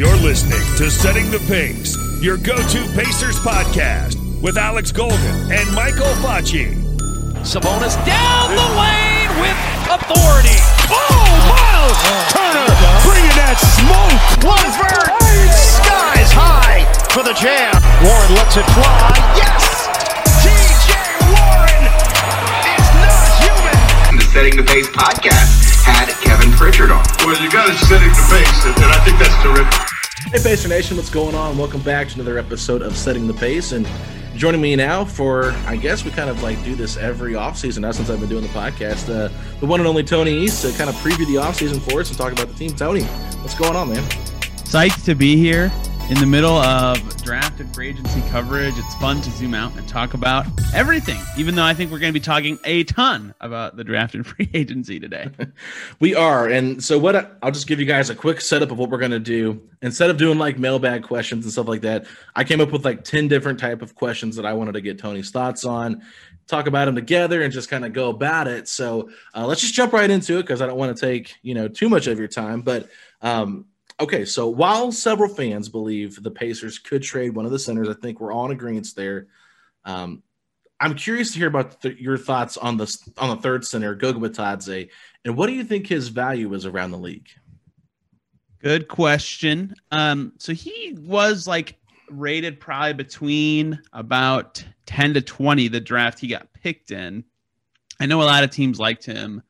You're listening to Setting the Pace, your go to Pacers podcast with Alex Golden and Michael Facci. Sabonis down the lane with authority. Oh, Myles Turner bringing that smoke. Lunsford skies high for the jam. Warren lets it fly. Yes! TJ Warren is not human. the Setting the Pace podcast had Kevin Pritchard on. Well, you got it setting the pace, and I think that's terrific. Hey, Pacer Nation, what's going on? Welcome back to another episode of Setting the Pace. And joining me now for, I guess we kind of like do this every offseason now since I've been doing the podcast, uh, the one and only Tony East to kind of preview the offseason for us and talk about the team. Tony, what's going on, man? Psyched to be here in the middle of draft and free agency coverage. It's fun to zoom out and talk about everything, even though I think we're going to be talking a ton about the draft and free agency today. we are. And so, what I'll just give you guys a quick setup of what we're going to do. Instead of doing like mailbag questions and stuff like that, I came up with like 10 different type of questions that I wanted to get Tony's thoughts on. Talk about them together and just kind of go about it. So uh, let's just jump right into it because I don't want to take you know too much of your time. But um, Okay, so while several fans believe the Pacers could trade one of the centers, I think we're all in agreement there. Um, I'm curious to hear about th- your thoughts on the on the third center, Goga and what do you think his value is around the league? Good question. Um, so he was like rated probably between about 10 to 20 the draft he got picked in. I know a lot of teams liked him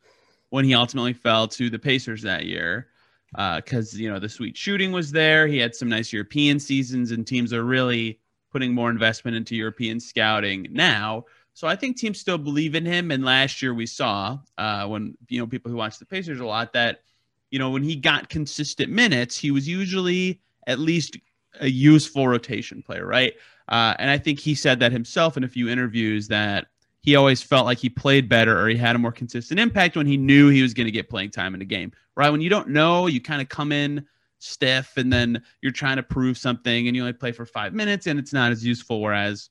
when he ultimately fell to the Pacers that year because uh, you know the sweet shooting was there. He had some nice European seasons, and teams are really putting more investment into European scouting now. So I think teams still believe in him. And last year we saw uh, when you know people who watch the Pacers a lot that you know when he got consistent minutes, he was usually at least a useful rotation player, right? Uh, and I think he said that himself in a few interviews that he always felt like he played better or he had a more consistent impact when he knew he was going to get playing time in a game, right? When you don't know, you kind of come in stiff and then you're trying to prove something and you only play for five minutes and it's not as useful. Whereas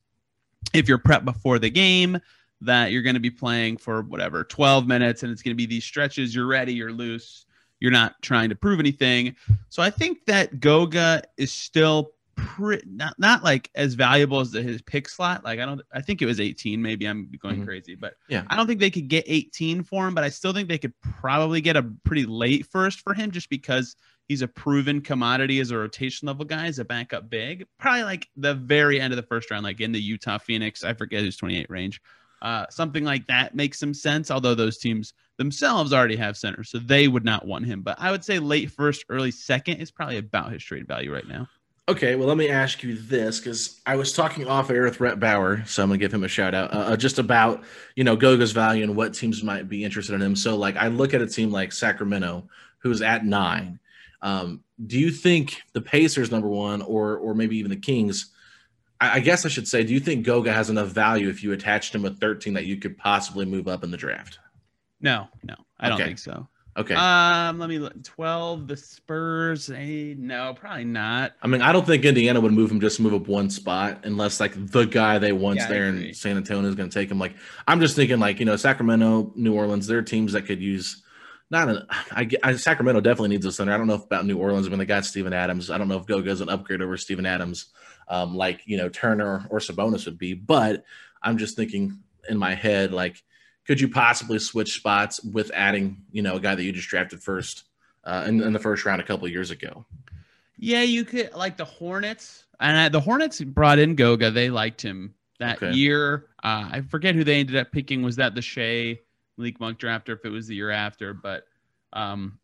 if you're prepped before the game, that you're going to be playing for whatever 12 minutes and it's going to be these stretches, you're ready, you're loose, you're not trying to prove anything. So I think that Goga is still pretty not not like as valuable as the, his pick slot. Like I don't, I think it was 18. Maybe I'm going mm-hmm. crazy, but yeah, I don't think they could get 18 for him. But I still think they could probably get a pretty late first for him, just because he's a proven commodity as a rotation level guy, as a backup big. Probably like the very end of the first round, like in the Utah Phoenix. I forget who's 28 range. Uh, something like that makes some sense. Although those teams themselves already have centers, so they would not want him. But I would say late first, early second is probably about his trade value right now. Okay, well, let me ask you this because I was talking off air with Rhett Bauer, so I'm gonna give him a shout out, uh, uh, just about you know Goga's value and what teams might be interested in him. So, like, I look at a team like Sacramento, who's at nine. Um, do you think the Pacers number one, or or maybe even the Kings? I, I guess I should say, do you think Goga has enough value if you attached him with 13 that you could possibly move up in the draft? No, no, I don't think so. Okay. Um, let me look. Twelve. The Spurs. Hey, no, probably not. I mean, I don't think Indiana would move him just move up one spot unless like the guy they want Yeah, there in San Antonio is going to take him. Like, I'm just thinking like you know Sacramento, New Orleans, they're teams that could use not an, I, I, Sacramento definitely needs a center. I don't know if about New Orleans. I mean, they got Steven Adams. I don't know if Goga's an upgrade over Steven Adams, um, like you know Turner or Sabonis would be. But I'm just thinking in my head, like, could you possibly switch spots with adding, you know, a guy that you just drafted first uh, in, in the first round a couple of years ago? Yeah, you could like the Hornets, and I, the Hornets brought in Goga. They liked him that okay. year. Uh, I forget who they ended up picking. Was that the Shea Malik Monk draft, or if it was the year after? But um,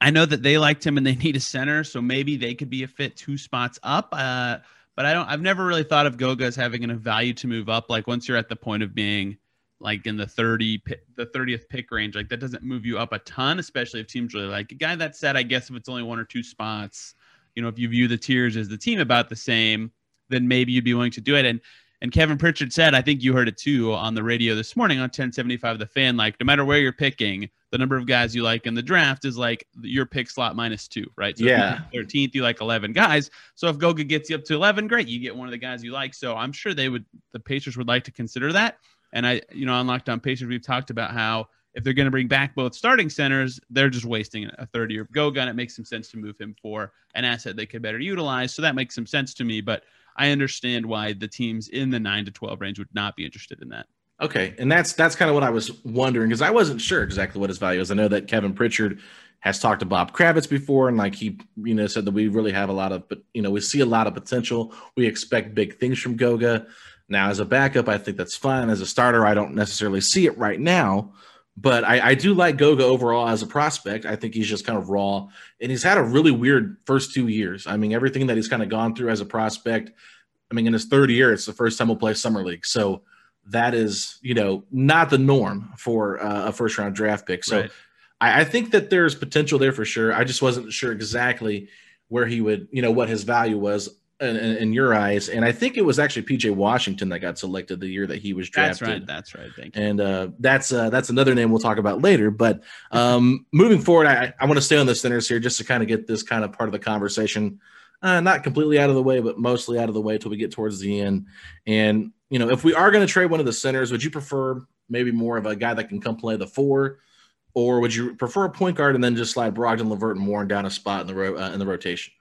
I know that they liked him, and they need a center, so maybe they could be a fit two spots up. Uh, but I don't. I've never really thought of Goga as having enough value to move up. Like once you're at the point of being like in the 30 the 30th pick range like that doesn't move you up a ton especially if teams really like a guy that said i guess if it's only one or two spots you know, if you view the tiers as the team about the same, then maybe you'd be willing to do it. And and Kevin Pritchard said, I think you heard it too on the radio this morning on 1075 The Fan. Like, no matter where you're picking, the number of guys you like in the draft is like your pick slot minus two, right? So yeah. 13th, you like 11 guys. So if Goga gets you up to 11, great. You get one of the guys you like. So I'm sure they would, the Pacers would like to consider that. And I, you know, on Lockdown Pacers, we've talked about how if they're going to bring back both starting centers, they're just wasting a third year of gun. It makes some sense to move him for an asset they could better utilize. So that makes some sense to me. But I understand why the teams in the nine to twelve range would not be interested in that. Okay, and that's that's kind of what I was wondering because I wasn't sure exactly what his value is. I know that Kevin Pritchard has talked to Bob Kravitz before, and like he, you know, said that we really have a lot of, but you know, we see a lot of potential. We expect big things from Goga. Now, as a backup, I think that's fine. As a starter, I don't necessarily see it right now. But I, I, do like Goga overall as a prospect. I think he's just kind of raw, and he's had a really weird first two years. I mean, everything that he's kind of gone through as a prospect. I mean, in his third year, it's the first time he'll play summer league, so that is you know not the norm for uh, a first round draft pick. So right. I, I think that there's potential there for sure. I just wasn't sure exactly where he would, you know, what his value was in, in, your eyes. And I think it was actually PJ Washington that got selected the year that he was drafted. That's right. That's right. Thank you. And uh, that's uh, that's another name we'll talk about later. But um, moving forward, I, I want to stay on the centers here just to kind of get this kind of part of the conversation uh, not completely out of the way, but mostly out of the way until we get towards the end. And you know, if we are going to trade one of the centers, would you prefer maybe more of a guy that can come play the four? Or would you prefer a point guard and then just slide Brogdon, LeVert, and Warren down a spot in the ro- uh, in the rotation?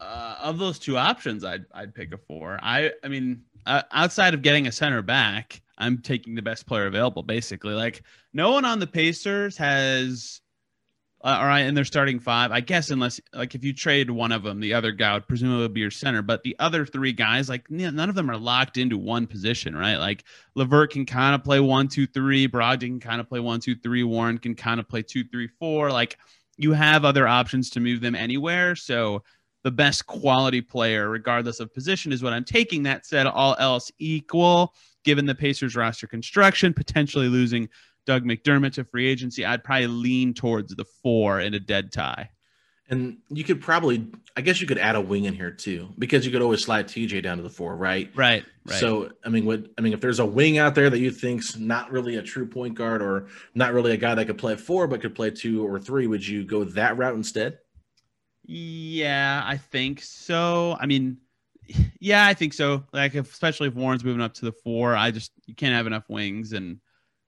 Uh, of those two options, I'd I'd pick a four. I I mean, uh, outside of getting a center back, I'm taking the best player available. Basically, like no one on the Pacers has. Uh, all right, and they're starting five. I guess unless like if you trade one of them, the other guy would presumably be your center. But the other three guys, like none of them are locked into one position, right? Like LeVert can kind of play one, two, three. Brogdon can kind of play one, two, three. Warren can kind of play two, three, four. Like you have other options to move them anywhere. So the best quality player, regardless of position, is what I'm taking. That said, all else equal, given the Pacers roster construction, potentially losing Doug McDermott to free agency, I'd probably lean towards the four in a dead tie. And you could probably, I guess you could add a wing in here too, because you could always slide TJ down to the four, right? Right. right. So, I mean, what I mean, if there's a wing out there that you think's not really a true point guard or not really a guy that could play four but could play two or three, would you go that route instead? Yeah, I think so. I mean, yeah, I think so. Like, if, especially if Warren's moving up to the four, I just you can't have enough wings, and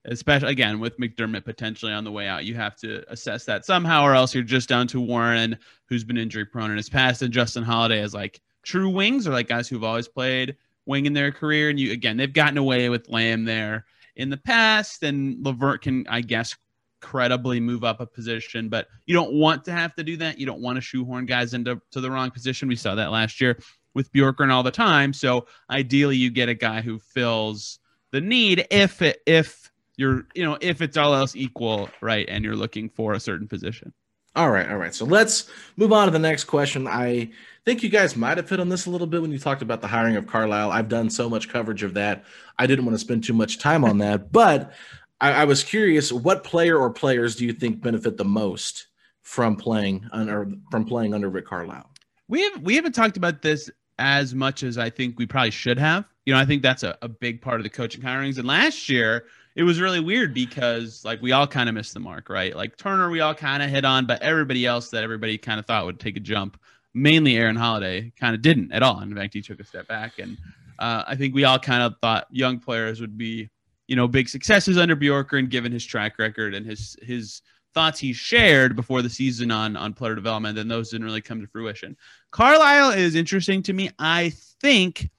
especially again with McDermott potentially on the way out, you have to assess that somehow, or else you're just down to Warren, who's been injury prone in his past, and Justin Holiday as like true wings, or like guys who've always played wing in their career. And you again, they've gotten away with Lamb there in the past, and LeVert can, I guess, credibly move up a position, but you don't want to have to do that. You don't want to shoehorn guys into to the wrong position. We saw that last year with Bjorkgren all the time. So ideally, you get a guy who fills the need if it, if you're you know if it's all else equal, right, and you're looking for a certain position. All right, all right. So let's move on to the next question. I think you guys might have hit on this a little bit when you talked about the hiring of Carlisle. I've done so much coverage of that. I didn't want to spend too much time on that, but I, I, was curious, what player or players do you think benefit the most from playing under from playing under Rick Carlisle? We have we haven't talked about this as much as I think we probably should have. You know, I think that's a, a big part of the coaching hirings. And last year it was really weird because like we all kind of missed the mark, right? Like Turner, we all kind of hit on, but everybody else that everybody kind of thought would take a jump, mainly Aaron Holiday, kind of didn't at all. In fact, he took a step back, and uh, I think we all kind of thought young players would be you know, big successes under Bjorkgren, given his track record and his his thoughts he shared before the season on on player development, then those didn't really come to fruition. Carlisle is interesting to me. I think,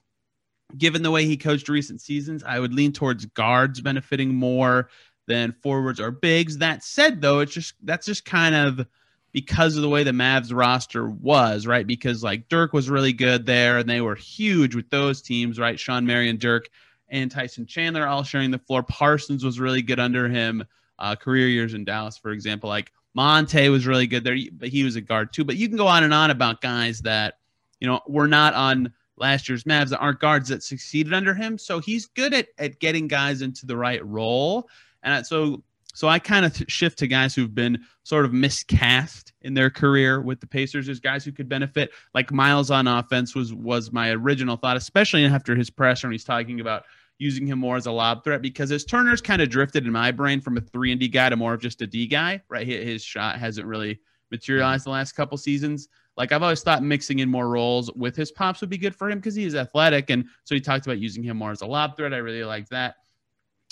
given the way he coached recent seasons, I would lean towards guards benefiting more than forwards or bigs. That said, though, it's just that's just kind of because of the way the Mavs roster was, right? Because like Dirk was really good there and they were huge with those teams, right? Shawn Marion, Dirk, and Tyson Chandler all sharing the floor. Parsons was really good under him. Uh, career years in Dallas, for example, like Monta was really good there, but he was a guard too. But you can go on and on about guys that, you know, were not on last year's Mavs that aren't guards that succeeded under him. So he's good at, at getting guys into the right role. And so so I kind of shift to guys who've been sort of miscast in their career with the Pacers There's guys who could benefit. Like Myles on offense was was my original thought, especially after his presser and he's talking about using him more as a lob threat because his Turner's kind of drifted in my brain from a three and D guy to more of just a D guy. Right, his shot hasn't really materialized the last couple seasons. Like I've always thought mixing in more roles with his pops would be good for him because he is athletic. And so he talked about using him more as a lob threat. I really like that.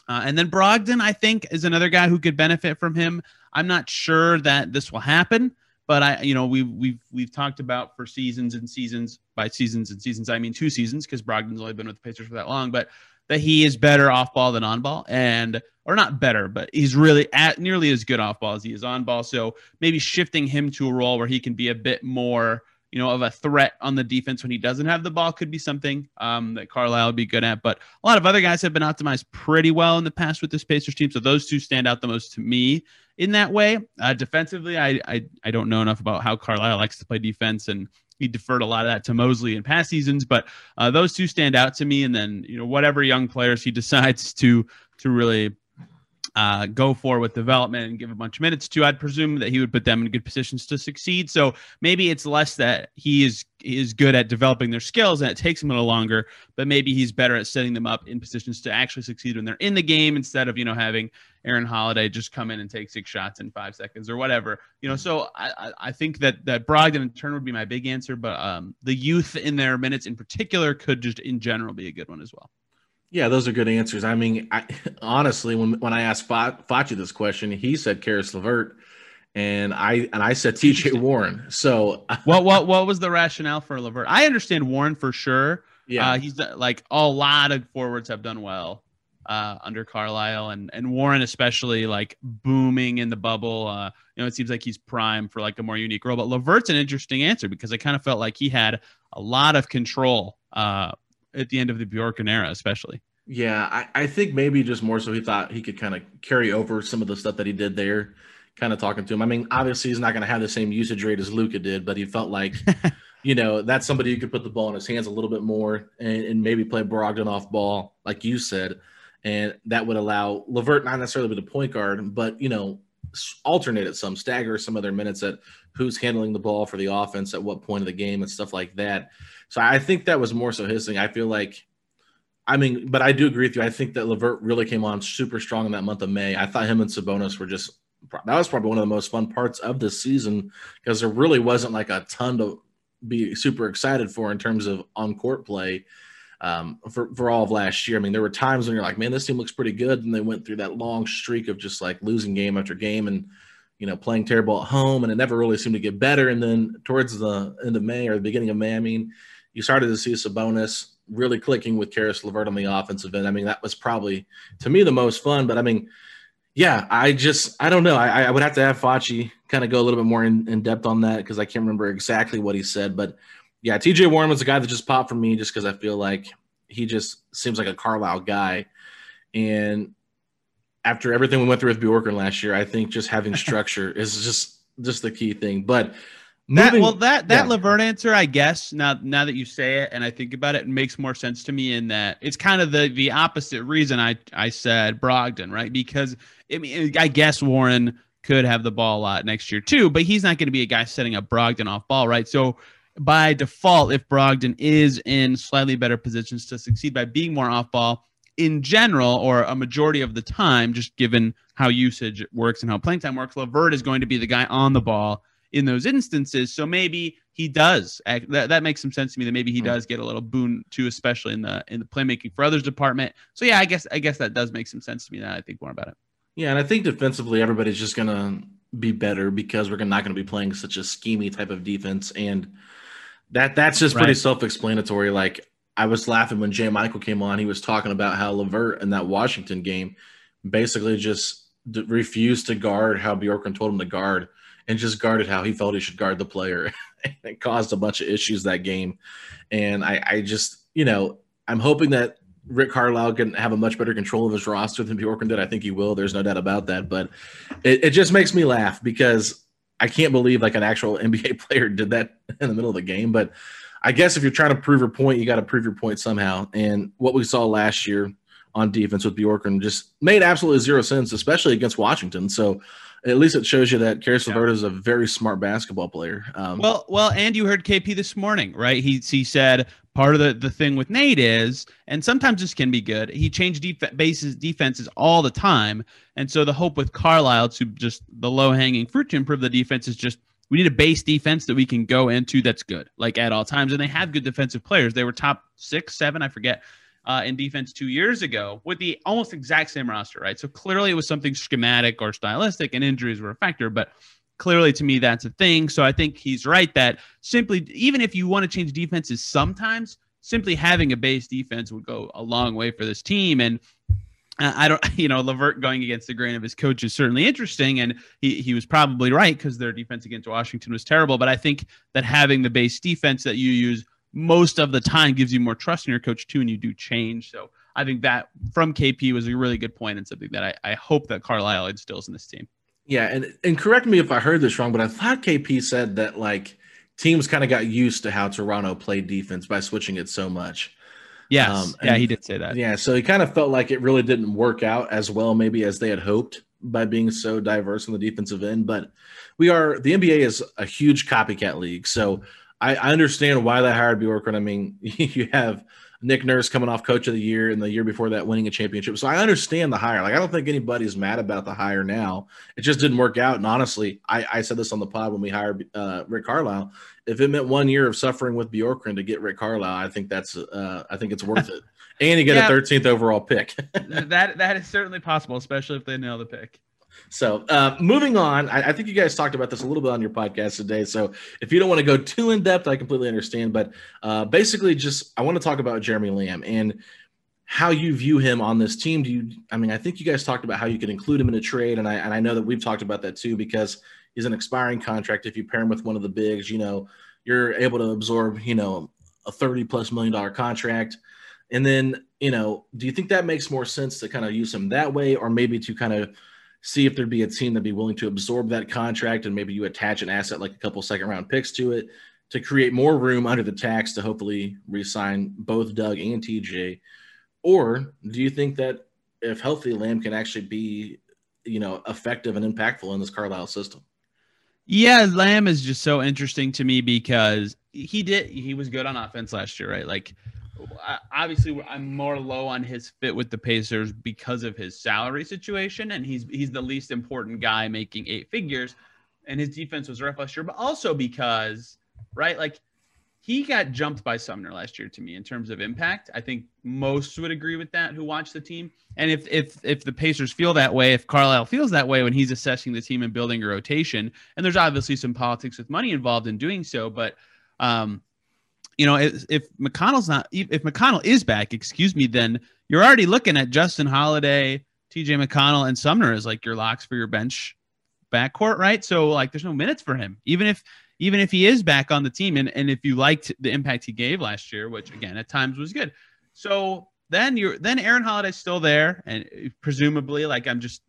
Uh, and then Brogdon, I think, is another guy who could benefit from him. I'm not sure that this will happen, but I, you know, we've we've we've talked about for seasons and seasons by seasons and seasons. I mean two seasons because Brogdon's only been with the Pacers for that long, but that he is better off ball than on ball, and or not better, but he's really at nearly as good off ball as he is on ball. So maybe shifting him to a role where he can be a bit more you know, of a threat on the defense when he doesn't have the ball could be something um, that Carlisle would be good at. But a lot of other guys have been optimized pretty well in the past with this Pacers team. So those two stand out the most to me in that way. Uh, defensively, I, I I don't know enough about how Carlisle likes to play defense and he deferred a lot of that to Mosley in past seasons, but uh, those two stand out to me. And then you know whatever young players he decides to to really uh, go for with development and give a bunch of minutes to, I'd presume that he would put them in good positions to succeed. So maybe it's less that he is is good at developing their skills and it takes him a little longer, but maybe he's better at setting them up in positions to actually succeed when they're in the game instead of you know having Aaron Holiday just come in and take six shots in five seconds or whatever. You know, so I I think that that Brogdon in turn would be my big answer, but um, the youth in their minutes in particular could just in general be a good one as well. Yeah, those are good answers. I mean, I, honestly, when when I asked Fachi this question, he said Caris LeVert, and I and I said T.J. Warren. So, what what what was the rationale for LeVert? I understand Warren for sure. Yeah, uh, he's like a lot of forwards have done well uh, under Carlisle, and and Warren especially like booming in the bubble. Uh, you know, it seems like he's prime for like a more unique role. But LeVert's an interesting answer because I kind of felt like he had a lot of control uh, at the end of the Bjorkgren era, especially. Yeah, I, I think maybe just more so he thought he could kind of carry over some of the stuff that he did there, kind of talking to him. I mean, obviously he's not going to have the same usage rate as Luka did, but he felt like, you know, that's somebody who could put the ball in his hands a little bit more and, and maybe play Brogdon off ball, like you said. And that would allow LeVert not necessarily be the point guard, but, you know, alternate at some, stagger some of their minutes at who's handling the ball for the offense at what point of the game and stuff like that. So I think that was more so his thing. I feel like, I mean, but I do agree with you. I think that LeVert really came on super strong in that month of May. I thought him and Sabonis were just that was probably one of the most fun parts of this season because there really wasn't like a ton to be super excited for in terms of on court play um, for, for all of last year. I mean, there were times when you're like, man, this team looks pretty good. And they went through that long streak of just like losing game after game and, you know, playing terrible at home. And it never really seemed to get better. And then towards the end of May or the beginning of May, I mean, you started to see Sabonis really clicking with Caris LeVert on the offensive end. I mean, that was probably to me the most fun. But I mean, yeah, I just I don't know. I, I would have to have Facci kind of go a little bit more in, in depth on that because I can't remember exactly what he said. But yeah, TJ Warren was a guy that just popped for me just because I feel like he just seems like a Carlisle guy. And after everything we went through with Bjorkgren last year, I think just having structure is just just the key thing. But that, well, that that yeah. LeVert answer, I guess. Now, now that you say it and I think about it, it makes more sense to me. In that it's kind of the the opposite reason I I said Brogdon, right? Because I mean, I guess Warren could have the ball a lot next year too, but he's not going to be a guy setting up Brogdon off ball, right? So by default, if Brogdon is in slightly better positions to succeed by being more off ball in general, or a majority of the time, just given how usage works and how playing time works, LeVert is going to be the guy on the ball in those instances. So maybe he does. That, that makes some sense to me. That maybe he hmm. does get a little boon too, especially in the in the playmaking for others department. So yeah, I guess I guess that does make some sense to me. Now I think more about it. Yeah, and I think defensively, everybody's just gonna be better because we're not going to be playing such a schemy type of defense, and that that's just pretty Right. self-explanatory. Like I was laughing when Jay Michael came on. He was talking about how Levert in that Washington game basically just d- refused to guard how Bjorkgren told him to guard, and just guarded how he felt he should guard the player. it caused a bunch of issues that game, and I, I just you know I'm hoping that Rick Carlisle can have a much better control of his roster than Bjorkgren did. I think he will. There's no doubt about that. But it, it just makes me laugh because I can't believe like an actual NBA player did that in the middle of the game. But I guess if you're trying to prove your point, you got to prove your point somehow. And what we saw last year on defense with Bjorkgren just made absolutely zero sense, especially against Washington. So at least it shows you that Caris LeVert is a very smart basketball player. Um, Well, well, and you heard KP this morning, right? He he said part of the, the thing with Nate is, and sometimes this can be good. He changed def- bases defenses all the time, and so the hope with Carlisle to just the low hanging fruit to improve the defense is just we need a base defense that we can go into that's good, like at all times. And they have good defensive players. They were top six, seven, I forget, uh, in defense two years ago with the almost exact same roster, right? So clearly it was something schematic or stylistic, and injuries were a factor, but clearly to me that's a thing so i think he's right that simply even if you want to change defenses sometimes simply having a base defense would go a long way for this team and I don't, you know, Levert going against the grain of his coach is certainly interesting, and he he was probably right because their defense against Washington was terrible. But I think that having the base defense that you use most of the time gives you more trust in your coach too, and you do change. So I think that from KP was a really good point and something that I, I hope that Carlisle instills in this team. Yeah, and and correct me if I heard this wrong, but I thought KP said that like teams kind of got used to how Toronto played defense by switching it so much. Yes, Um, yeah, he did say that. Yeah, so he kind of felt like it really didn't work out as well, maybe as they had hoped by being so diverse on the defensive end. But we are the NBA is a huge copycat league, so I, I understand why they hired Bjorkgren. I mean, you have Nick Nurse coming off Coach of the Year, and the year before that winning a championship. So I understand the hire. Like I don't think anybody's mad about the hire now. It just didn't work out. And honestly, I, I said this on the pod when we hired uh, Rick Carlisle. If it meant one year of suffering with Bjorkgren to get Rick Carlisle, I think that's uh, I think it's worth it. And you get Yeah. a 13th overall pick. that that is certainly possible, especially if they nail the pick. So, uh, moving on, I, I think you guys talked about this a little bit on your podcast today. So, if you don't want to go too in depth, I completely understand. But uh, basically, just I want to talk about Jeremy Lamb and how you view him on this team. Do you? I mean, I think you guys talked about how you could include him in a trade, and I and I know that we've talked about that too because he's an expiring contract. If you pair him with one of the bigs, you know, you're able to absorb, you know, a thirty plus million dollar contract. And then, you know, do you think that makes more sense to kind of use him that way, or maybe to kind of see if there'd be a team that'd be willing to absorb that contract and maybe you attach an asset like a couple second round picks to it to create more room under the tax to hopefully re-sign both Doug and TJ? Or do you think that if healthy, Lamb can actually be, you know, effective and impactful in this Carlisle system? Yeah, Lamb is just so interesting to me because he did he was good on offense last year, right? Like obviously I'm more low on his fit with the Pacers because of his salary situation and he's he's the least important guy making eight figures and his defense was rough last year, but also because right, like he got jumped by Sumner last year to me in terms of impact. I think most would agree with that who watch the team. And if if if the Pacers feel that way, if Carlisle feels that way when he's assessing the team and building a rotation, and there's obviously some politics with money involved in doing so, but um, you know, if, if McConnell's not, if McConnell is back, excuse me, then you're already looking at Justin Holiday, TJ McConnell, and Sumner as like your locks for your bench backcourt, right? So like, there's no minutes for him, even if even if he is back on the team, and and if you liked the impact he gave last year, which again at times was good, so then you're then Aaron Holiday's still there, and presumably, like I'm just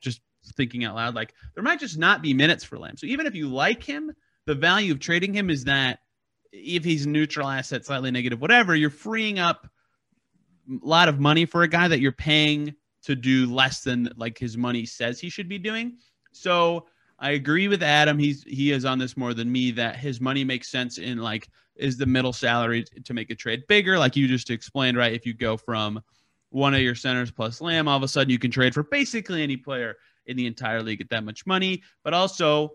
just thinking out loud, like there might just not be minutes for Lamb. So even if you like him, the value of trading him is that if he's neutral asset, slightly negative, whatever, you're freeing up a lot of money for a guy that you're paying to do less than like his money says he should be doing. So I agree with Adam. He's he is on this more than me that his money makes sense in like is the middle salary to make a trade bigger, like you just explained, right? If you go from one of your centers plus Lamb, all of a sudden you can trade for basically any player in the entire league at that much money. But also,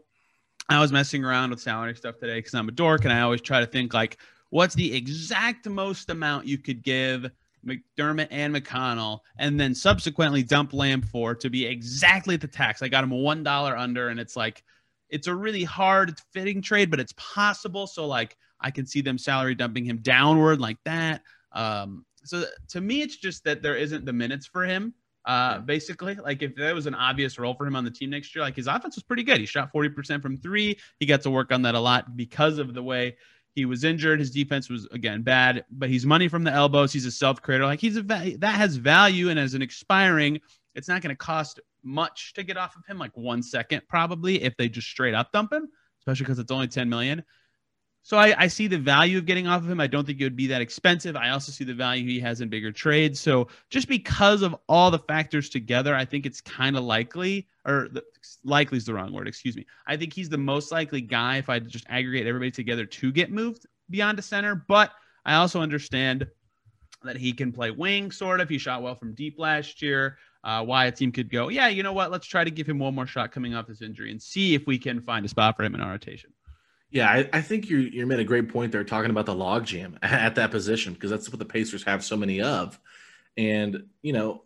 I was messing around with salary stuff today because I'm a dork and I always try to think like, what's the exact most amount you could give McDermott and McConnell, and then subsequently dump Lamb for to be exactly at the tax. I got him one dollar under, and it's like it's a really hard fitting trade, but it's possible. So like I can see them salary dumping him downward like that. Um, so to me, it's just that there isn't the minutes for him. Uh, basically, like if there was an obvious role for him on the team next year, like his offense was pretty good. He shot 40% from three. He got to work on that a lot because of the way he was injured. His defense was again bad, but he's money from the elbows. He's a self creator. Like he's a that has value, and as an expiring, it's not going to cost much to get off of him, like one second probably if they just straight up dump him, especially because it's only 10 million. So I, I, see the value of getting off of him. I don't think it would be that expensive. I also see the value he has in bigger trades. So just because of all the factors together, I think it's kind of likely, or the, likely is the wrong word. Excuse me. I think he's the most likely guy if I just aggregate everybody together to get moved beyond a center. But I also understand that he can play wing, sort of. He shot well from deep last year. Uh, why a team could go, yeah, you know what? Let's try to give him one more shot coming off this injury and see if we can find a spot for him in our rotation. Yeah, I, I, think you you made a great point there talking about the logjam at that position because that's what the Pacers have so many of. And, you know,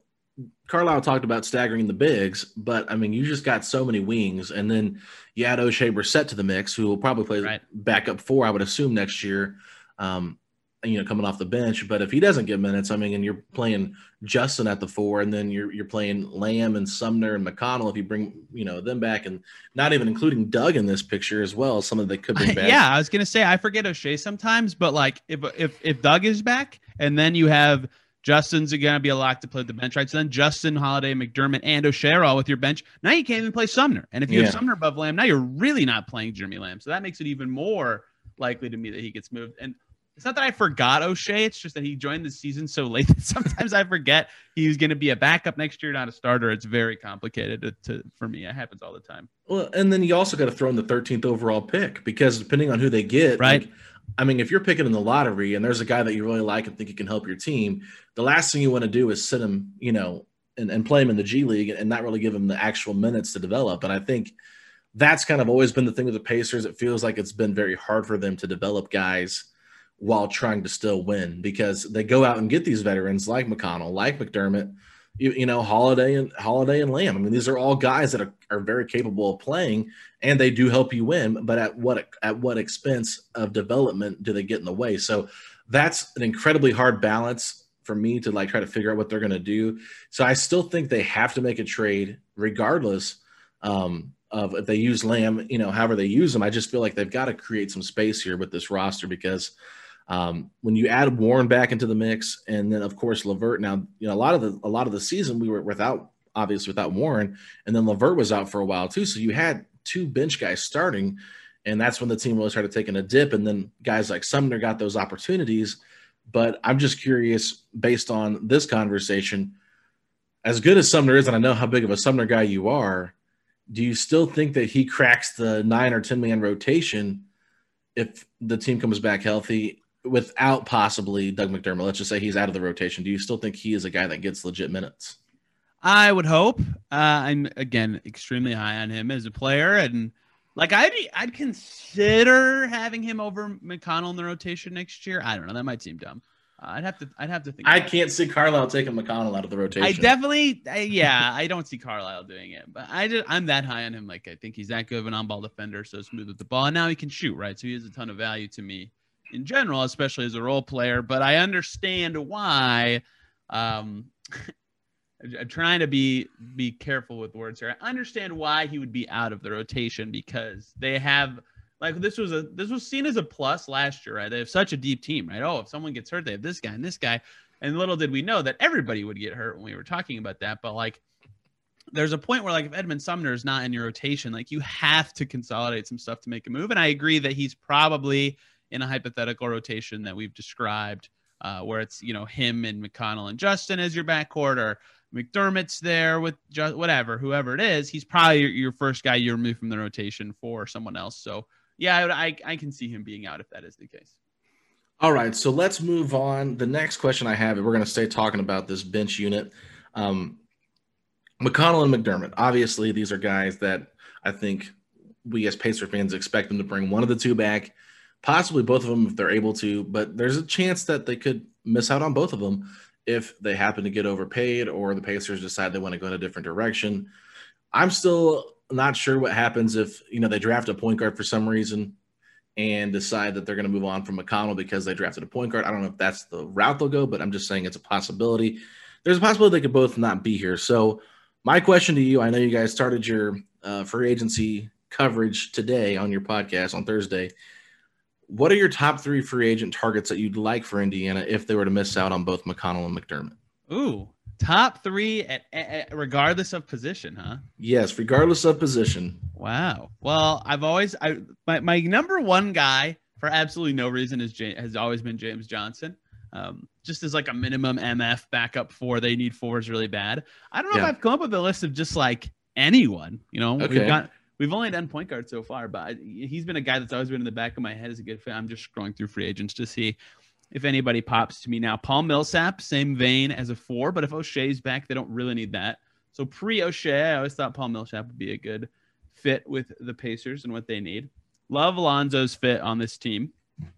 Carlisle talked about staggering the bigs, but I mean, you just got so many wings. And then you add Oshae Brissett to the mix, who will probably play right. backup four, I would assume, next year. Um, you know, coming off the bench. But if he doesn't get minutes, I mean, and you're playing Justin at the four, and then you're you're playing Lamb and Sumner and McConnell. If you bring you know them back, and not even including Doug in this picture as well, some of they could be back. yeah, I was gonna say I forget Oshae sometimes, but like if if if Doug is back, and then you have. Justin's gonna be a lock to play with the bench, right? So then Justin, Holiday, McDermott, and Oshae all with your bench. Now you can't even play Sumner. And if you yeah. have Sumner above Lamb, now you're really not playing Jeremy Lamb. So that makes it even more likely to me that he gets moved. And it's not that I forgot Oshae. It's just that he joined the season so late that sometimes I forget he's going to be a backup next year, not a starter. It's very complicated to, to, for me. It happens all the time. Well, and then you also got to throw in the 13th overall pick because depending on who they get, right? Like, I mean, if you're picking in the lottery and there's a guy that you really like and think he can help your team, the last thing you want to do is sit him, you know, and, and play him in the G League and not really give him the actual minutes to develop. And I think that's kind of always been the thing with the Pacers. It feels like it's been very hard for them to develop guys – while trying to still win because they go out and get these veterans like McConnell, like McDermott, you, you know, Holiday and Holiday and Lamb. I mean, these are all guys that are, are very capable of playing and they do help you win, but at what at what expense of development do they get in the way? So that's an incredibly hard balance for me to like try to figure out what they're going to do. So I still think they have to make a trade regardless um, of if they use Lamb, you know, however they use them. I just feel like they've got to create some space here with this roster because – um, when you add Warren back into the mix, and then of course LeVert. Now, you know, a lot of the a lot of the season we were without obviously without Warren, and then LeVert was out for a while too. So you had two bench guys starting, and that's when the team really started taking a dip. And then guys like Sumner got those opportunities. But I'm just curious, based on this conversation, as good as Sumner is, and I know how big of a Sumner guy you are, do you still think that he cracks the nine or ten man rotation if the team comes back healthy without possibly Doug McDermott, let's just say he's out of the rotation, do you still think he is a guy that gets legit minutes? I would hope. Uh, I'm again extremely high on him as a player, and like I'd I'd consider having him over McConnell in the rotation next year. I don't know. That might seem dumb. Uh, I'd have to. I'd have to think. I can't it. see Carlisle taking McConnell out of the rotation. I definitely. I, yeah, I don't see Carlisle doing it, but I just, I'm that high on him. Like I think he's that good of an on-ball defender, so smooth with the ball, and now he can shoot. Right, so he has a ton of value to me in general, especially as a role player. But I understand why. Um, I'm trying to be be careful with words here. I understand why he would be out of the rotation because they have like this was a this was seen as a plus last year, right? They have such a deep team, right? Oh, if someone gets hurt, they have this guy and this guy. And little did we know that everybody would get hurt when we were talking about that. But like there's a point where like if Edmond Sumner is not in your rotation, like you have to consolidate some stuff to make a move. And I agree that he's probably in a hypothetical rotation that we've described, uh, where it's you know him and McConnell and Justin as your backcourt, or McDermott's there with just whatever, whoever it is, he's probably your, your first guy you remove from the rotation for someone else. So yeah, I, I, I can see him being out if that is the case. All right, so let's move on. The next question I have, we're going to stay talking about this bench unit. Um, McConnell and McDermott. Obviously, these are guys that I think we as Pacer fans expect them to bring one of the two back possibly both of them if they're able to, but there's a chance that they could miss out on both of them if they happen to get overpaid or the Pacers decide they want to go in a different direction. I'm still not sure what happens if you know they draft a point guard for some reason and decide that they're going to move on from McConnell because they drafted a point guard. I don't know if that's the route they'll go, but I'm just saying it's a possibility. There's a possibility they could both not be here. So my question to you, I know you guys started your uh, free agency coverage today on your podcast on Thursday. What are your top three free agent targets that you'd like for Indiana if they were to miss out on both McConnell and McDermott? Ooh, top three at, at, regardless of position, huh? Yes, regardless of position. Wow. Well, I've always I my, my number one guy for absolutely no reason is James, has always been James Johnson. Um, just as like a minimum MF backup for they need fours really bad. I don't know Yeah. if I've come up with a list of just like anyone. You know, Okay. we've got we've only done point guard so far, but he's been a guy that's always been in the back of my head as a good fit. I'm just scrolling through free agents to see if anybody pops to me now. Paul Millsap, same vein as a four, but if Oshae's back, they don't really need that. So pre Oshae, I always thought Paul Millsap would be a good fit with the Pacers and what they need. Love Lonzo's fit on this team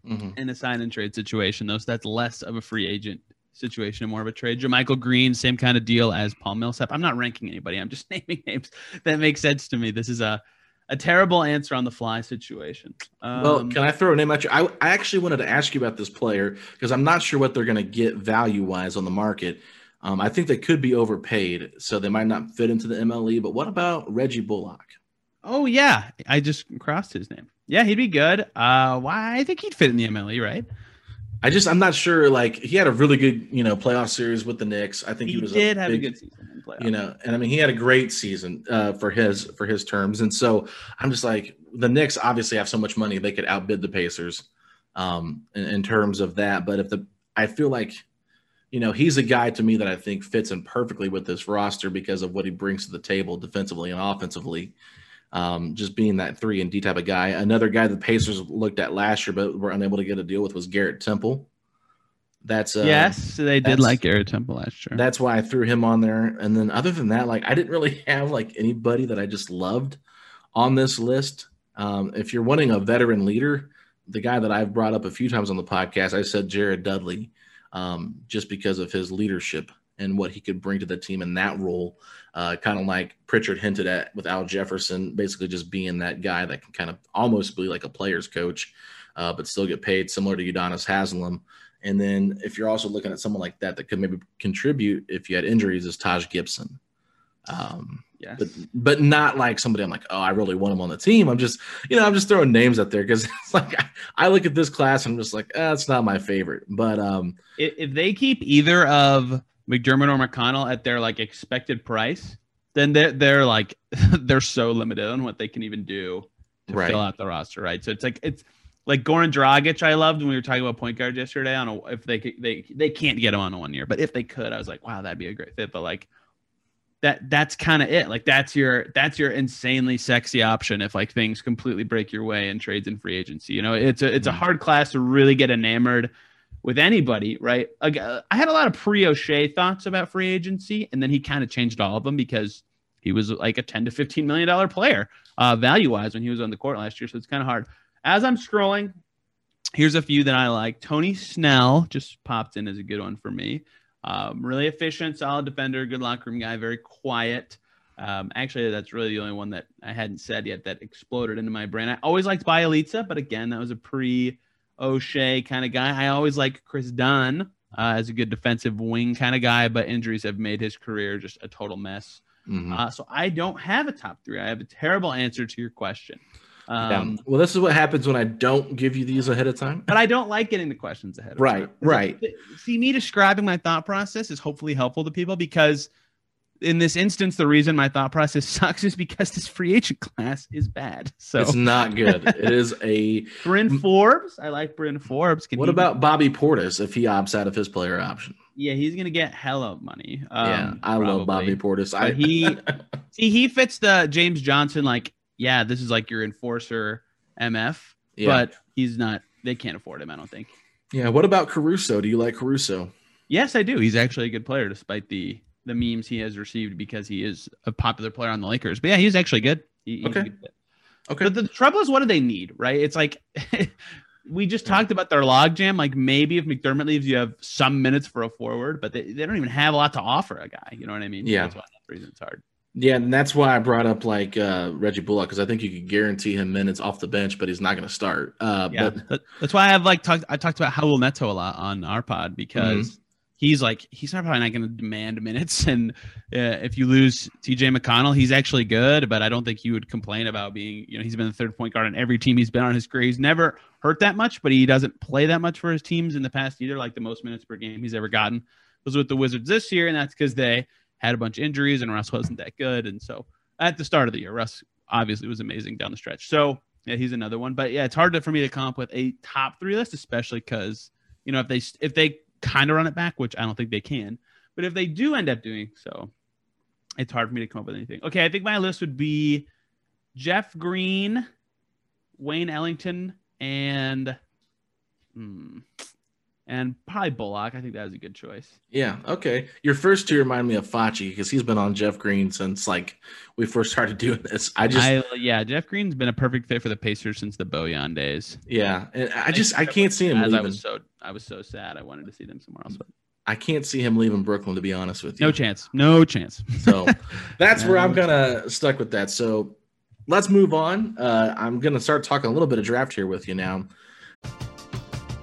Mhm. in a sign and trade situation, though. So that's less of a free agent situation and more of a trade. JaMychal Green, same kind of deal as Paul Millsap. I'm not ranking anybody. I'm just naming names that make sense to me. This is a a terrible answer on the fly situation. Um, well, can I throw a name at you? I, I actually wanted to ask you about this player because I'm not sure what they're going to get value wise on the market. Um, I think they could be overpaid, so they might not fit into the MLE. But what about Reggie Bullock? oh yeah, I just crossed his name. Yeah, he'd be good. Uh, why? I think he'd fit in the MLE, right? I just I'm not sure. Like he had a really good you know playoff series with the Knicks. I think he, He, was did a have big, a good season you know, and I mean he had a great season uh, for his for his terms. And so I'm just like the Knicks obviously have so much money they could outbid the Pacers um, in, in terms of that. But if the I feel like you know he's a guy to me that I think fits in perfectly with this roster because of what he brings to the table defensively and offensively. Um, just being that three and D type of guy. Another guy the Pacers looked at last year but were unable to get a deal with was Garrett Temple. That's uh, yes, they did like Garrett Temple last year. that's why I threw him on there. And then other than that, like I didn't really have like anybody that I just loved on this list. Um, if you're wanting a veteran leader, the guy that I've brought up a few times on the podcast, I said Jared Dudley, um, just because of his leadership and what he could bring to the team in that role. Uh, kind of like Pritchard hinted at with Al Jefferson, basically just being that guy that can kind of almost be like a player's coach, uh, but still get paid similar to Udonis Haslem. And then if you're also looking at someone like that that could maybe contribute if you had injuries, is Taj Gibson. Um, yes. but but not like somebody I'm like, oh, I really want him on the team. I'm just, you know, I'm just throwing names out there because it's like I, I look at this class and I'm just like, eh, not my favorite. But um, if, if they keep either of McDermott or McConnell at their like expected price, then they're they're like they're so limited on what they can even do to Right. fill out the roster, right? So it's like it's like Goran Dragic. I loved when we were talking about point guard yesterday. On a, if they could, they they can't get him on a one year, but if they could, I was like, wow, that'd be a great fit. But like that that's kind of it. Like that's your that's your insanely sexy option if like things completely break your way in trades and free agency. You know, it's a it's a Mhm. hard class to really get enamored with anybody, right? Uh, I had a lot of pre Oshae thoughts about free agency, and then he kind of changed all of them because he was like a 10 to 15 million dollar player uh, value wise when he was on the court last year. So it's kind of hard. As I'm scrolling, here's a few that I like. Tony Snell just popped in as a good one for me. Um, really efficient, solid defender, good locker room guy, very quiet. Um, actually, that's really the only one that I hadn't said yet that exploded into my brain. I always liked Bjelica, but again, that was a pre Oshae kind of guy. I always like Kris Dunn uh, as a good defensive wing kind of guy, but injuries have made his career just a total mess. mhm. Uh, so I don't have a top three. I have a terrible answer to your question. Yeah. Um, well, this is what happens when I don't give you these ahead of time. but I don't like getting the questions ahead. Of Right, time. right. See, me describing my thought process is hopefully helpful to people because in this instance, the reason my thought process sucks is because this free agent class is bad. So It's not good. it is a. Bryn Forbes, I like Bryn Forbes. Can What he- about Bobby Portis if he opts out of his player option? Yeah, he's gonna get hella money. yeah, um, I love. Bobby Portis. I he see he fits the James Johnson like yeah this is like your enforcer MF yeah. but he's not they can't afford him I don't think yeah. What about Caruso? Do you like Caruso? yes I do he's actually a good player despite the the memes he has received because he is a popular player on the Lakers but yeah he's actually good He- he's Okay. good. Okay. but the trouble is what do they need right it's like we just talked about their logjam. Like maybe if McDermott leaves, you have some minutes for a forward, but they, they don't even have a lot to offer a guy. You know what I mean? Yeah. That's why that's reason it's hard. Yeah, and that's why I brought up like uh, Reggie Bullock because I think you could guarantee him minutes off the bench, but he's not going to start. Uh, Yeah. But that's why I've like talked I talked about Howell Neto a lot on our pod because he's like he's probably not going to demand minutes and uh, if you lose TJ McConnell, he's actually good, but I don't think you would complain about being, you know, he's been the third point guard on every team he's been on his career. He's never hurt that much, but he doesn't play that much for his teams in the past either, like the most minutes per game he's ever gotten was with the Wizards this year, and that's because they had a bunch of injuries and Russ wasn't that good. And so at the start of the year, Russ obviously was amazing down the stretch. So yeah, he's another one. But yeah, it's hard to, for me to come up with a top three list, especially because you know if they if they kind of run it back, which I don't think they can, but if they do end up doing so, it's hard for me to come up with anything. Okay, I think my list would be Jeff Green, Wayne Ellington, and hmm, and probably Bullock. I think that was a good choice. yeah, okay. Your first two remind me of Facci because he's been on Jeff Green since like we first started doing this. I just I, yeah, Jeff Green's been a perfect fit for the Pacers since the Bojan days. yeah, and I just I can't see him As I was so I was so sad. I wanted to see them somewhere else, but I can't see him leaving Brooklyn to be honest with you. no chance, no chance. So that's where I'm gonna stuck with that. So let's move on. Uh, I'm gonna start talking a little bit of draft here with you now.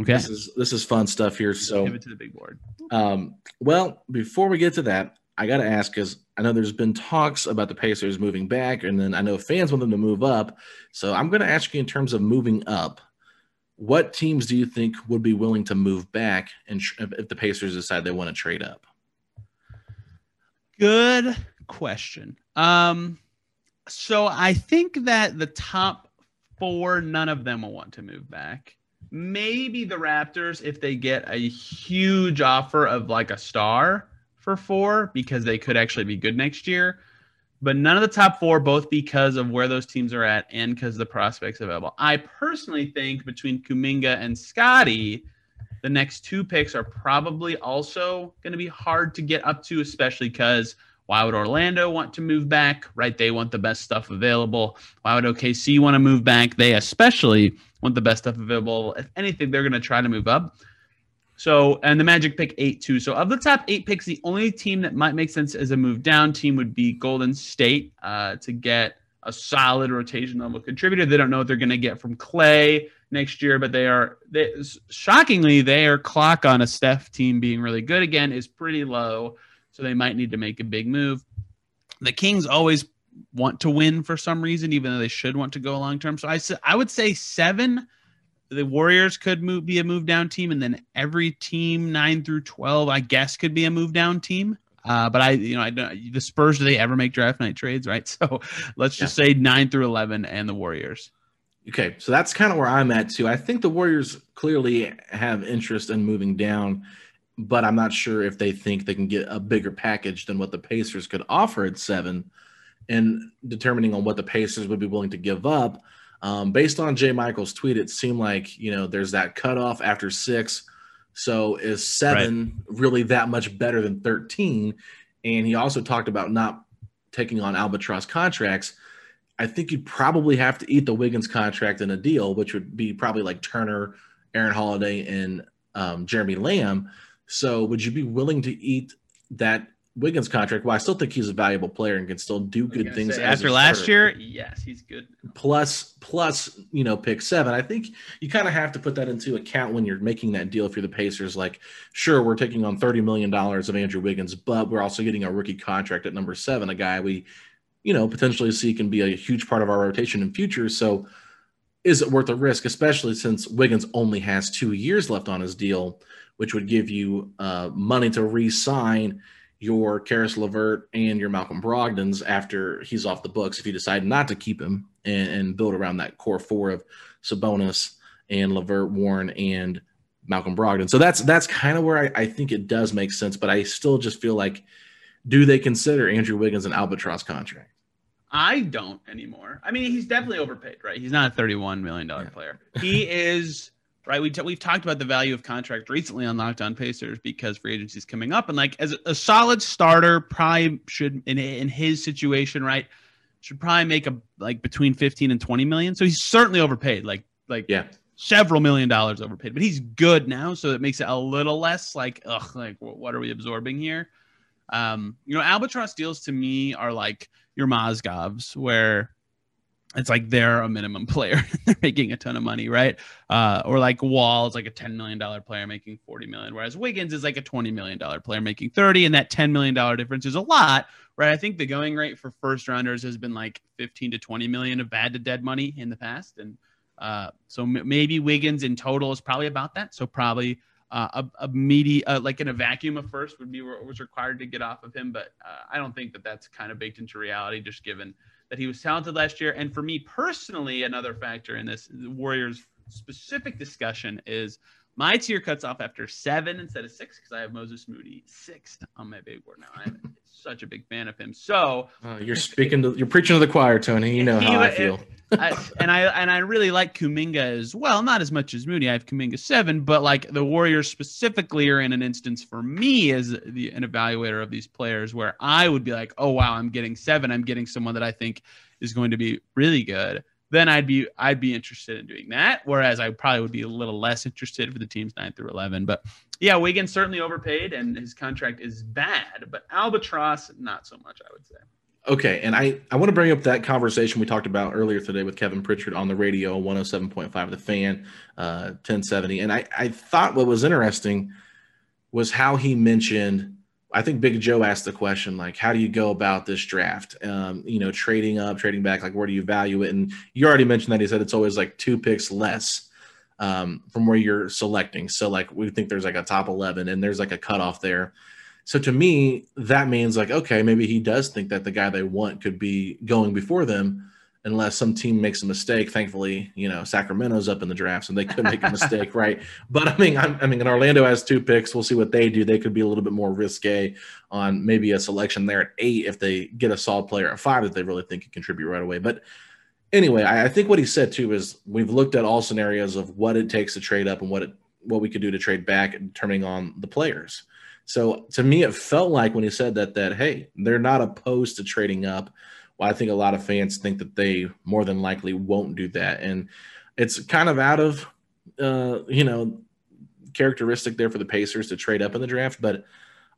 Okay, This is this is fun stuff here. So give it to the big board. Um, well, before we get to that, I got to ask because I know there's been talks about the Pacers moving back, and then I know fans want them to move up. So I'm going to ask you in terms of moving up, what teams do you think would be willing to move back, and tr- if the Pacers decide they want to trade up? Good question. Um, so I think that the top four, none of them will want to move back. Maybe the Raptors, if they get a huge offer of like a star for four, because they could actually be good next year. But none of the top four, both because of where those teams are at and because the prospects available. I personally think between Kuminga and Scottie, the next two picks are probably also going to be hard to get up to, especially because why would Orlando want to move back? Right, they want the best stuff available. Why would OKC want to move back? They especially want the best stuff available. If anything, they're going to try to move up. So, and the Magic pick eight too. So, of the top eight picks, the only team that might make sense as a move down team would be Golden State uh, to get a solid rotation level contributor. They don't know what they're going to get from Klay next year, but they are they, shockingly their clock on a Steph team being really good again is pretty low. So they might need to make a big move. The Kings always want to win for some reason, even though they should want to go long term. So I I would say seven. The Warriors could move be a move down team, and then every team nine through twelve, I guess, could be a move down team. Uh, but I, you know, I don't. The Spurs do they ever make draft night trades, right? So let's just say nine through eleven, and the Warriors. Okay, so that's kind of where I'm at too. I think the Warriors clearly have interest in moving down. but I'm not sure if they think they can get a bigger package than what the Pacers could offer at seven. And determining on what the Pacers would be willing to give up, um, based on Jay Michael's tweet, it seemed like you know there's that cutoff after six. So is seven right. really that much better than 13? And he also talked about not taking on albatross contracts. I think you'd probably have to eat the Wiggins contract in a deal, which would be probably like Turner, Aaron Holiday, and um, Jeremy Lamb. So would you be willing to eat that Wiggins contract? Well, I still think he's a valuable player and can still do good things. after last year, yes, he's good. Plus, plus, you know, pick seven. I think you kind of have to put that into account when you're making that deal for the Pacers. Like, sure, we're taking on thirty million dollars of Andrew Wiggins, but we're also getting a rookie contract at number seven, a guy we, you know, potentially see can be a huge part of our rotation in future. So, is it worth the risk, especially since Wiggins only has two years left on his deal? which would give you uh, money to re-sign your Caris LeVert and your Malcolm Brogdon's after he's off the books. If you decide not to keep him and, and build around that core four of Sabonis and LeVert, Warren, and Malcolm Brogdon. So that's that's kind of where I, I think it does make sense. But I still just feel like, do they consider Andrew Wiggins an albatross contract? I don't anymore. I mean, he's definitely overpaid, right? He's not a $31 million yeah. player. He is right? We t- we've talked about the value of contract recently on Locked On Pacers because free agency is coming up, and like as a, solid starter, probably should in in his situation, right, should probably make a like between fifteen and twenty million. So he's certainly overpaid, like like yeah. Several million dollars overpaid, but he's good now, so it makes it a little less like, ugh, like what are we absorbing here? Um, you know, albatross deals to me are like your Mozgovs, where it's like they're a minimum player. they're making a ton of money, right? Uh, or like Wall is like a $10 million player making 40 million, whereas Wiggins is like a $20 million player making 30, and that $10 million difference is a lot, right? I think the going rate for first rounders has been like 15 to 20 million of bad to dead money in the past. And uh, so m- maybe Wiggins in total is probably about that. So probably uh, a, a meaty, uh, like in a vacuum of first would be what was required to get off of him. But uh, I don't think that that's kind of baked into reality, just given – that he was talented last year. And for me personally, another factor in this Warriors specific discussion is my tier cuts off after seven instead of six because I have Moses Moody sixth on my big board now. I'm such a big fan of him. So uh, you're speaking to you're preaching to the choir, Tony. You know he, how I feel. I, and I and I really like Kuminga as well. Not as much as Moody. I have Kuminga seven, but like the Warriors specifically are in an instance for me as the an evaluator of these players where I would be like, oh wow, I'm getting seven. I'm getting someone that I think is going to be really good then I'd be I'd be interested in doing that. Whereas I probably would be a little less interested for the teams nine through eleven. But yeah, Wiggins certainly overpaid, and his contract is bad. But Albatross, not so much, I would say. Okay, and I I want to bring up that conversation we talked about earlier today with Kevin Pritchard on the radio, one hundred oh seven point five, the fan, uh, ten seventy, and I I thought what was interesting was how he mentioned I think Big Joe asked the question like, how do you go about this draft? Um, you know, trading up, trading back, like where do you value it? And you already mentioned that he said it's always like two picks less um, from where you're selecting. So like we think there's like a top eleven and there's like a cutoff there. So to me, that means like okay, maybe he does think that the guy they want could be going before them unless some team makes a mistake. Thankfully, you know Sacramento's up in the draft, so they could make a mistake, right? But I mean, I'm, i mean, and Orlando has two picks. We'll see what they do. They could be a little bit more risque on maybe a selection there at eight if they get a solid player at five that they really think can contribute right away. But anyway, I, I think what he said too is we've looked at all scenarios of what it takes to trade up and what it what we could do to trade back, determining on the players. So to me, it felt like when he said that that hey, they're not opposed to trading up well, I think a lot of fans think that they more than likely won't do that, and it's kind of out of uh, you know characteristic there for the Pacers to trade up in the draft. But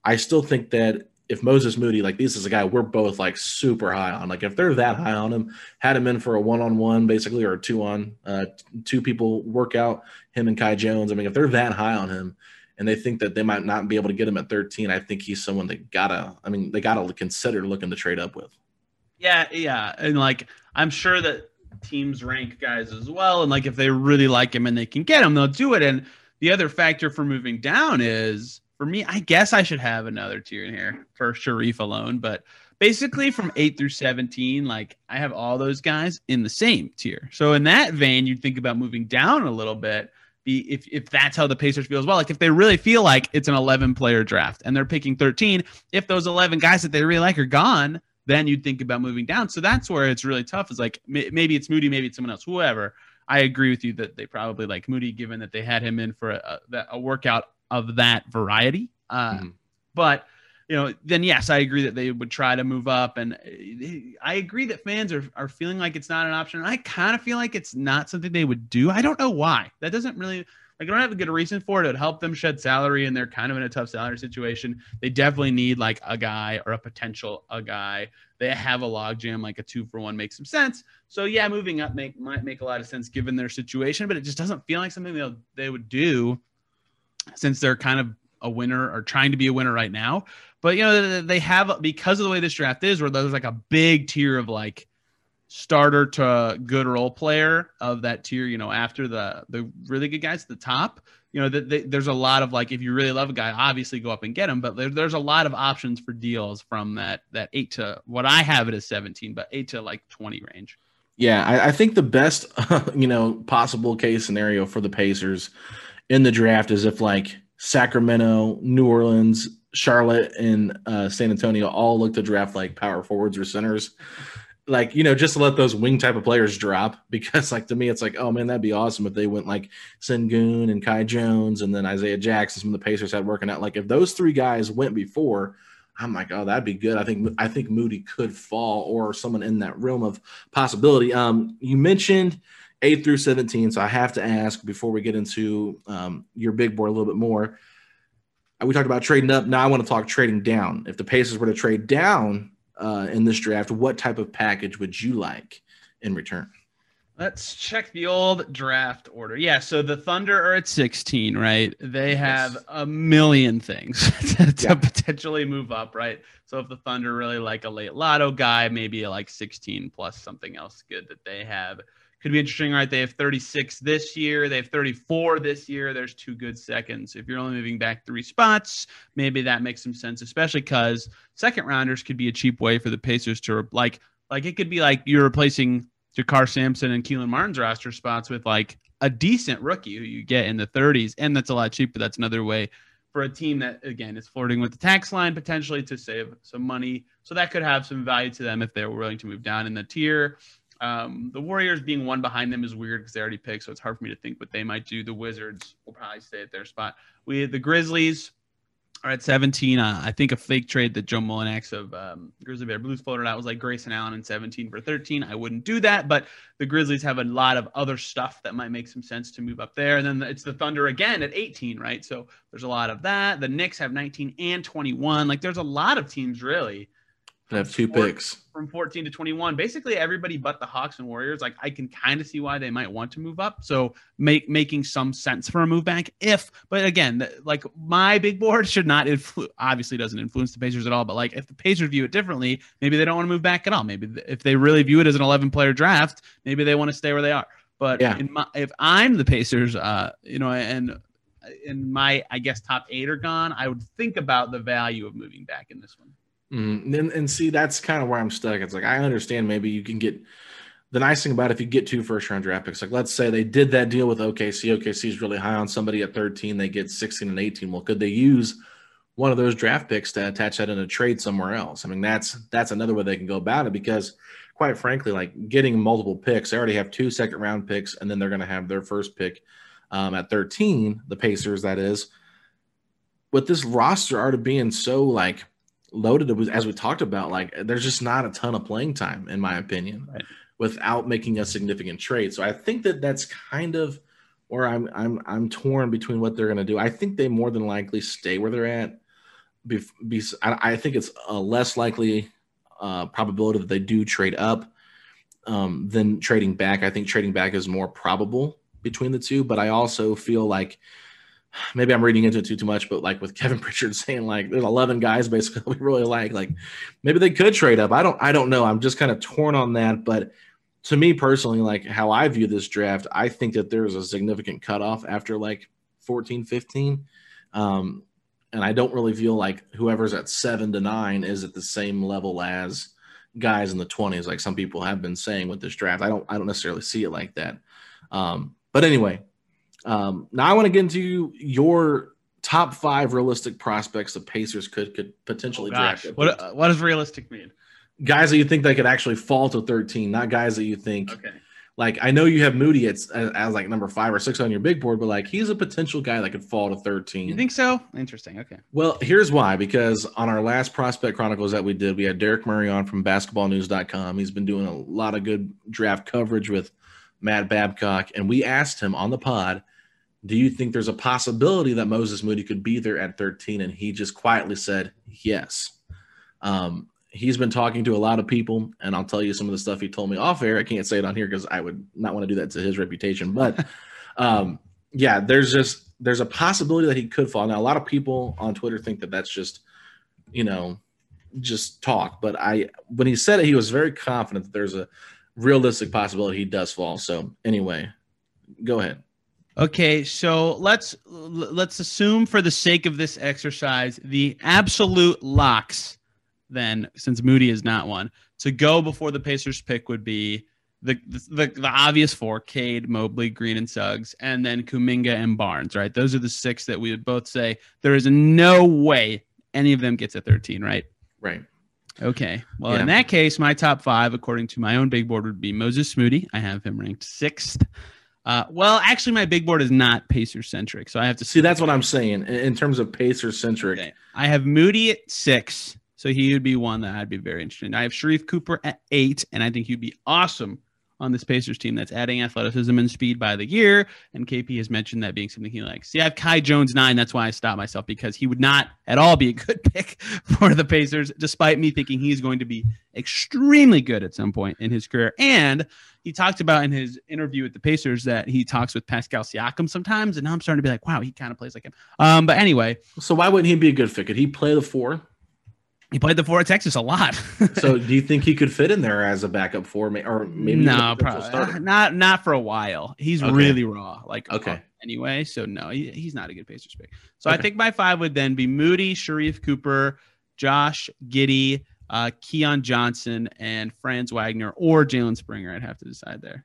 I still think that if Moses Moody, like this is a guy we're both like super high on. Like if they're that high on him, had him in for a one on one basically or a two on uh, two people work out him and Kai Jones. I mean, if they're that high on him and they think that they might not be able to get him at 13, I think he's someone they gotta. I mean, they gotta consider looking to trade up with. Yeah, yeah, and like I'm sure that teams rank guys as well, and like if they really like him and they can get him, they'll do it. And the other factor for moving down is for me, I guess I should have another tier in here for Sharife alone, but basically from 8 through 17 like i have all those guys in the same tier so in that vein you'd think about moving down a little bit be if if that's how the Pacers feel as well. Like if they really feel like it's an 11 player draft and they're picking 13, if those 11 guys that they really like are gone, then you'd think about moving down. So that's where it's really tough. Is like maybe it's Moody, maybe it's someone else, whoever. I agree with you that they probably like Moody, given that they had him in for a, a, workout of that variety. Uh, mm-hmm. But you know, then yes, I agree that they would try to move up, and uh, I agree that fans are are feeling like it's not an option. I kind of feel like it's not something they would do. I don't know why. That doesn't really like I don't have a good reason for it. It would help them shed salary, and they're kind of in a tough salary situation. They definitely need like a guy or a potential a guy. They have a logjam, like a two for one makes some sense. So yeah, moving up make might make a lot of sense given their situation, but it just doesn't feel like something they they would do since they're kind of a winner or trying to be a winner right now. But you know they have because of the way this draft is, where there's like a big tier of like starter to good role player of that tier. You know, after the the really good guys at the top, you know, that the, there's a lot of like if you really love a guy, obviously go up and get him. But there, there's a lot of options for deals from that that eight to what I have it as 17, but eight to like 20 range. Yeah, I, I think the best you know possible case scenario for the Pacers in the draft is if like Sacramento, New Orleans, Charlotte, and uh, San Antonio all look to draft like power forwards or centers like you know just to let those wing type of players drop because like to me it's like oh man that'd be awesome if they went like Sengun and Kai Jones and then Isaiah Jackson some of the Pacers had working out. Like if those three guys went before I'm like oh that'd be good. I think I think Moody could fall or someone in that realm of possibility. Um you mentioned 8 through 17 so I have to ask before we get into um, your big board a little bit more. We talked about trading up. Now I want to talk trading down. If the Pacers were to trade down uh, in this draft, what type of package would you like in return? Let's check the old draft order. Yeah, so the Thunder are at 16, right? They have yes. a million things to, to yeah. potentially move up, right? So if the Thunder really like a late lotto guy, maybe like 16 plus something else good that they have could be interesting, right? They have 36 this year. They have 34 this year. There's two good seconds. If you're only moving back three spots, maybe that makes some sense, especially because second rounders could be a cheap way for the Pacers to like, like it could be like you're replacing JaKarr Sampson and Kelan Martin's roster spots with like a decent rookie who you get in the 30s, and that's a lot cheaper. That's another way for a team that again is flirting with the tax line potentially to save some money. So that could have some value to them if they're willing to move down in the tier. Um, the Warriors being one behind them is weird because they already picked, so it's hard for me to think what they might do. The Wizards will probably stay at their spot. We the Grizzlies are at 17. Uh, I think a fake trade that Joe Mullinax of um, Grizzly Bear Blues floated out was like Grayson Allen in 17 for 13. I wouldn't do that, but the Grizzlies have a lot of other stuff that might make some sense to move up there. And then it's the Thunder again at 18, right? So there's a lot of that. The Knicks have 19 and 21. Like there's a lot of teams really I have two picks from 14 to 21. Basically, everybody but the Hawks and Warriors. Like, I can kind of see why they might want to move up. So, make making some sense for a move back. If, but again, like my big board should not influence. Obviously, doesn't influence the Pacers at all. But like, if the Pacers view it differently, maybe they don't want to move back at all. Maybe if they really view it as an 11 player draft, maybe they want to stay where they are. But yeah. My, if I'm the Pacers, uh, you know, and in my I guess top eight are gone, I would think about the value of moving back in this one. Mm, and, and see, that's kind of where I'm stuck. It's like I understand maybe you can get the nice thing about if you get two first round draft picks, like let's say they did that deal with OKC. OKC is really high on somebody at 13, they get 16 and 18. Well, could they use one of those draft picks to attach that in a trade somewhere else? I mean, that's that's another way they can go about it because quite frankly, like getting multiple picks, they already have two second round picks, and then they're going to have their first pick um, at 13, the Pacers, that is. With this roster already being so like loaded as we talked about like there's just not a ton of playing time in my opinion right. without making a significant trade. So i think that that's kind of where i'm i'm i'm torn between what they're going to do. I think they more than likely stay where they're at be, be, I, I, think it's a less likely uh, probability that they do trade up um, than trading back. I think trading back is more probable between the two but i also feel like maybe I'm reading into it too too much, but like with Kevin Pritchard saying like there's 11 guys basically we really like, like maybe they could trade up. I don't I don't know. I'm just kind of torn on that, but to me personally, like how I view this draft, I think that there's a significant cutoff after like 14, 15. Um, and I don't really feel like whoever's at seven to nine is at the same level as guys in the 20s, like some people have been saying with this draft. I don't I don't necessarily see it like that. Um, but anyway, Um, now I want to get into your top five realistic prospects the Pacers could could potentially Oh, draft. what 13. what does realistic mean? guys that you think they could actually fall to 13, not guys that you think Okay. like I know you have Moody as, as, as like number five or six on your big board, but like he's a potential guy that could fall to 13. You think so? Interesting. Okay. Well, here's why because on our last prospect chronicles that we did, we had Derek Murray on from basketballnews.com. He's been doing a lot of good draft coverage with Matt Babcock, and we asked him on the pod, Do you think there's a possibility that Moses Moody could be there at 13? And he just quietly said, Yes. Um, he's been talking to a lot of people, and I'll tell you some of the stuff he told me off air. I can't say it on here because I would not want to do that to his reputation, but um, yeah, there's just there's a possibility that he could fall. Now, a lot of people on Twitter think that that's just, you know, just talk. But I, when he said it, he was very confident that there's a realistic possibility he does fall. So anyway, go ahead. Okay, so let's let's assume for the sake of this exercise the absolute locks then since Moody is not one to go before the Pacers pick would be the the, the obvious four Cade, Mobley, Green and Suggs and then Kuminga and Barnes, right? Those are the six that we would both say there is no way any of them gets a 13, right? Right. Okay. Well, Yeah. in that case, my top five, according to my own big board, would be Moses Moody. I have him ranked sixth. Uh, well, actually, my big board is not Pacer centric, so I have to See, that's what I'm saying in, terms of Pacer centric. Okay. I have Moody at six, so he would be one that I'd be very interested in. I have Sharife Cooper at eight, and I think he'd be awesome on this Pacers team that's adding athleticism and speed by the year. And KP has mentioned that being something he likes. See, I have Kai Jones nine. That's why I stopped myself because he would not at all be a good pick for the Pacers, despite me thinking he's going to be extremely good at some point in his career. And he talked about in his interview with the Pacers that he talks with Pascal Siakam sometimes, and now I'm starting to be like, wow, he kind of plays like him. Um, but anyway, So why wouldn't he be a good fit? Could he play the four? he played the four at Texas a lot. So do you think he could fit in there as a backup four, or maybe no, probably not. Not for a while. He's Okay. really raw. Like Okay. uh, Anyway, so no, he, he's not a good Pacers pick. So I think my five would then be Moody, Sharife Cooper, Josh Giddey, uh, Keon Johnson, and Franz Wagner or Jalen Springer. I'd have to decide there.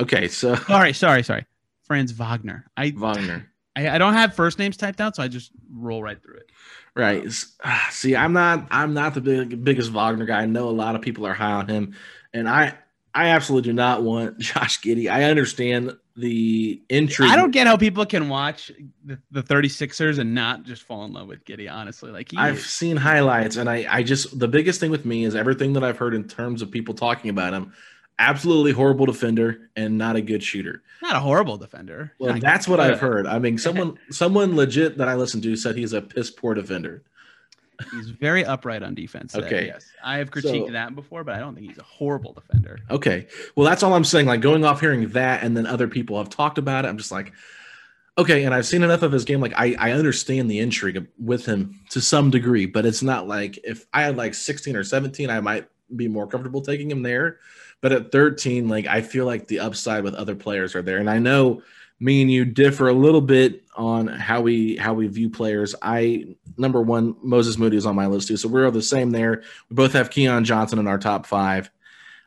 Okay, so Sorry, sorry, sorry. Franz Wagner. I, Wagner. I I don't have first names typed out, so I just roll right through it. Right. Ah, See, I'm not I'm not the big, biggest Wagner guy. I know a lot of people are high on him, and I I absolutely do not want Josh Giddey. I understand the intrigue. I don't get how people can watch the, the 36ers and not just fall in love with Giddey, honestly. Like he I've is- seen highlights, and I I just the biggest thing with me is everything that I've heard in terms of people talking about him. Absolutely horrible defender and not a good shooter. not a horrible defender. Well, Not that's what I've heard. I mean, someone someone legit that I listened to said he's a piss poor defender. He's very upright on defense. Okay. Yes. I have critiqued So- that before, but I don't think he's a horrible defender. Okay. Well, that's all I'm saying. Like going off hearing that, and then other people have talked about it. I'm just like, okay. And I've seen enough of his game. Like I, I understand the intrigue with him to some degree, but it's not like if I had like 16 or 17, I might be more comfortable taking him there. But at 13, like I feel like the upside with other players are there. And I know me and you differ a little bit on how we how we view players. I number one, Moses Moody is on my list too. So we're the same there. We both have Keon Johnson in our top five.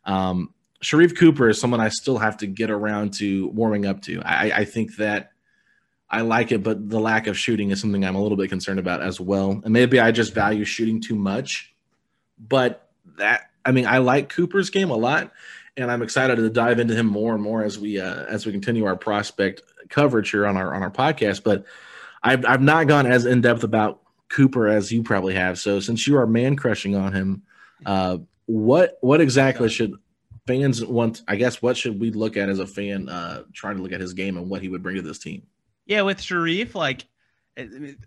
Um, Sharife Cooper is someone I still have to get around to warming up to. I, I think that I like it, but the lack of shooting is something I'm a little bit concerned about as well. And maybe I just value shooting too much. But that I mean, I like Cooper's game a lot, and I'm excited to dive into him more and more as we uh, as we continue our prospect coverage here on our on our podcast. But I've I've not gone as in depth about Cooper as you probably have. So since you are man crushing on him, uh, what what exactly should fans want? I guess what should we look at as a fan uh, trying to look at his game and what he would bring to this team? Yeah, with Sharife, like,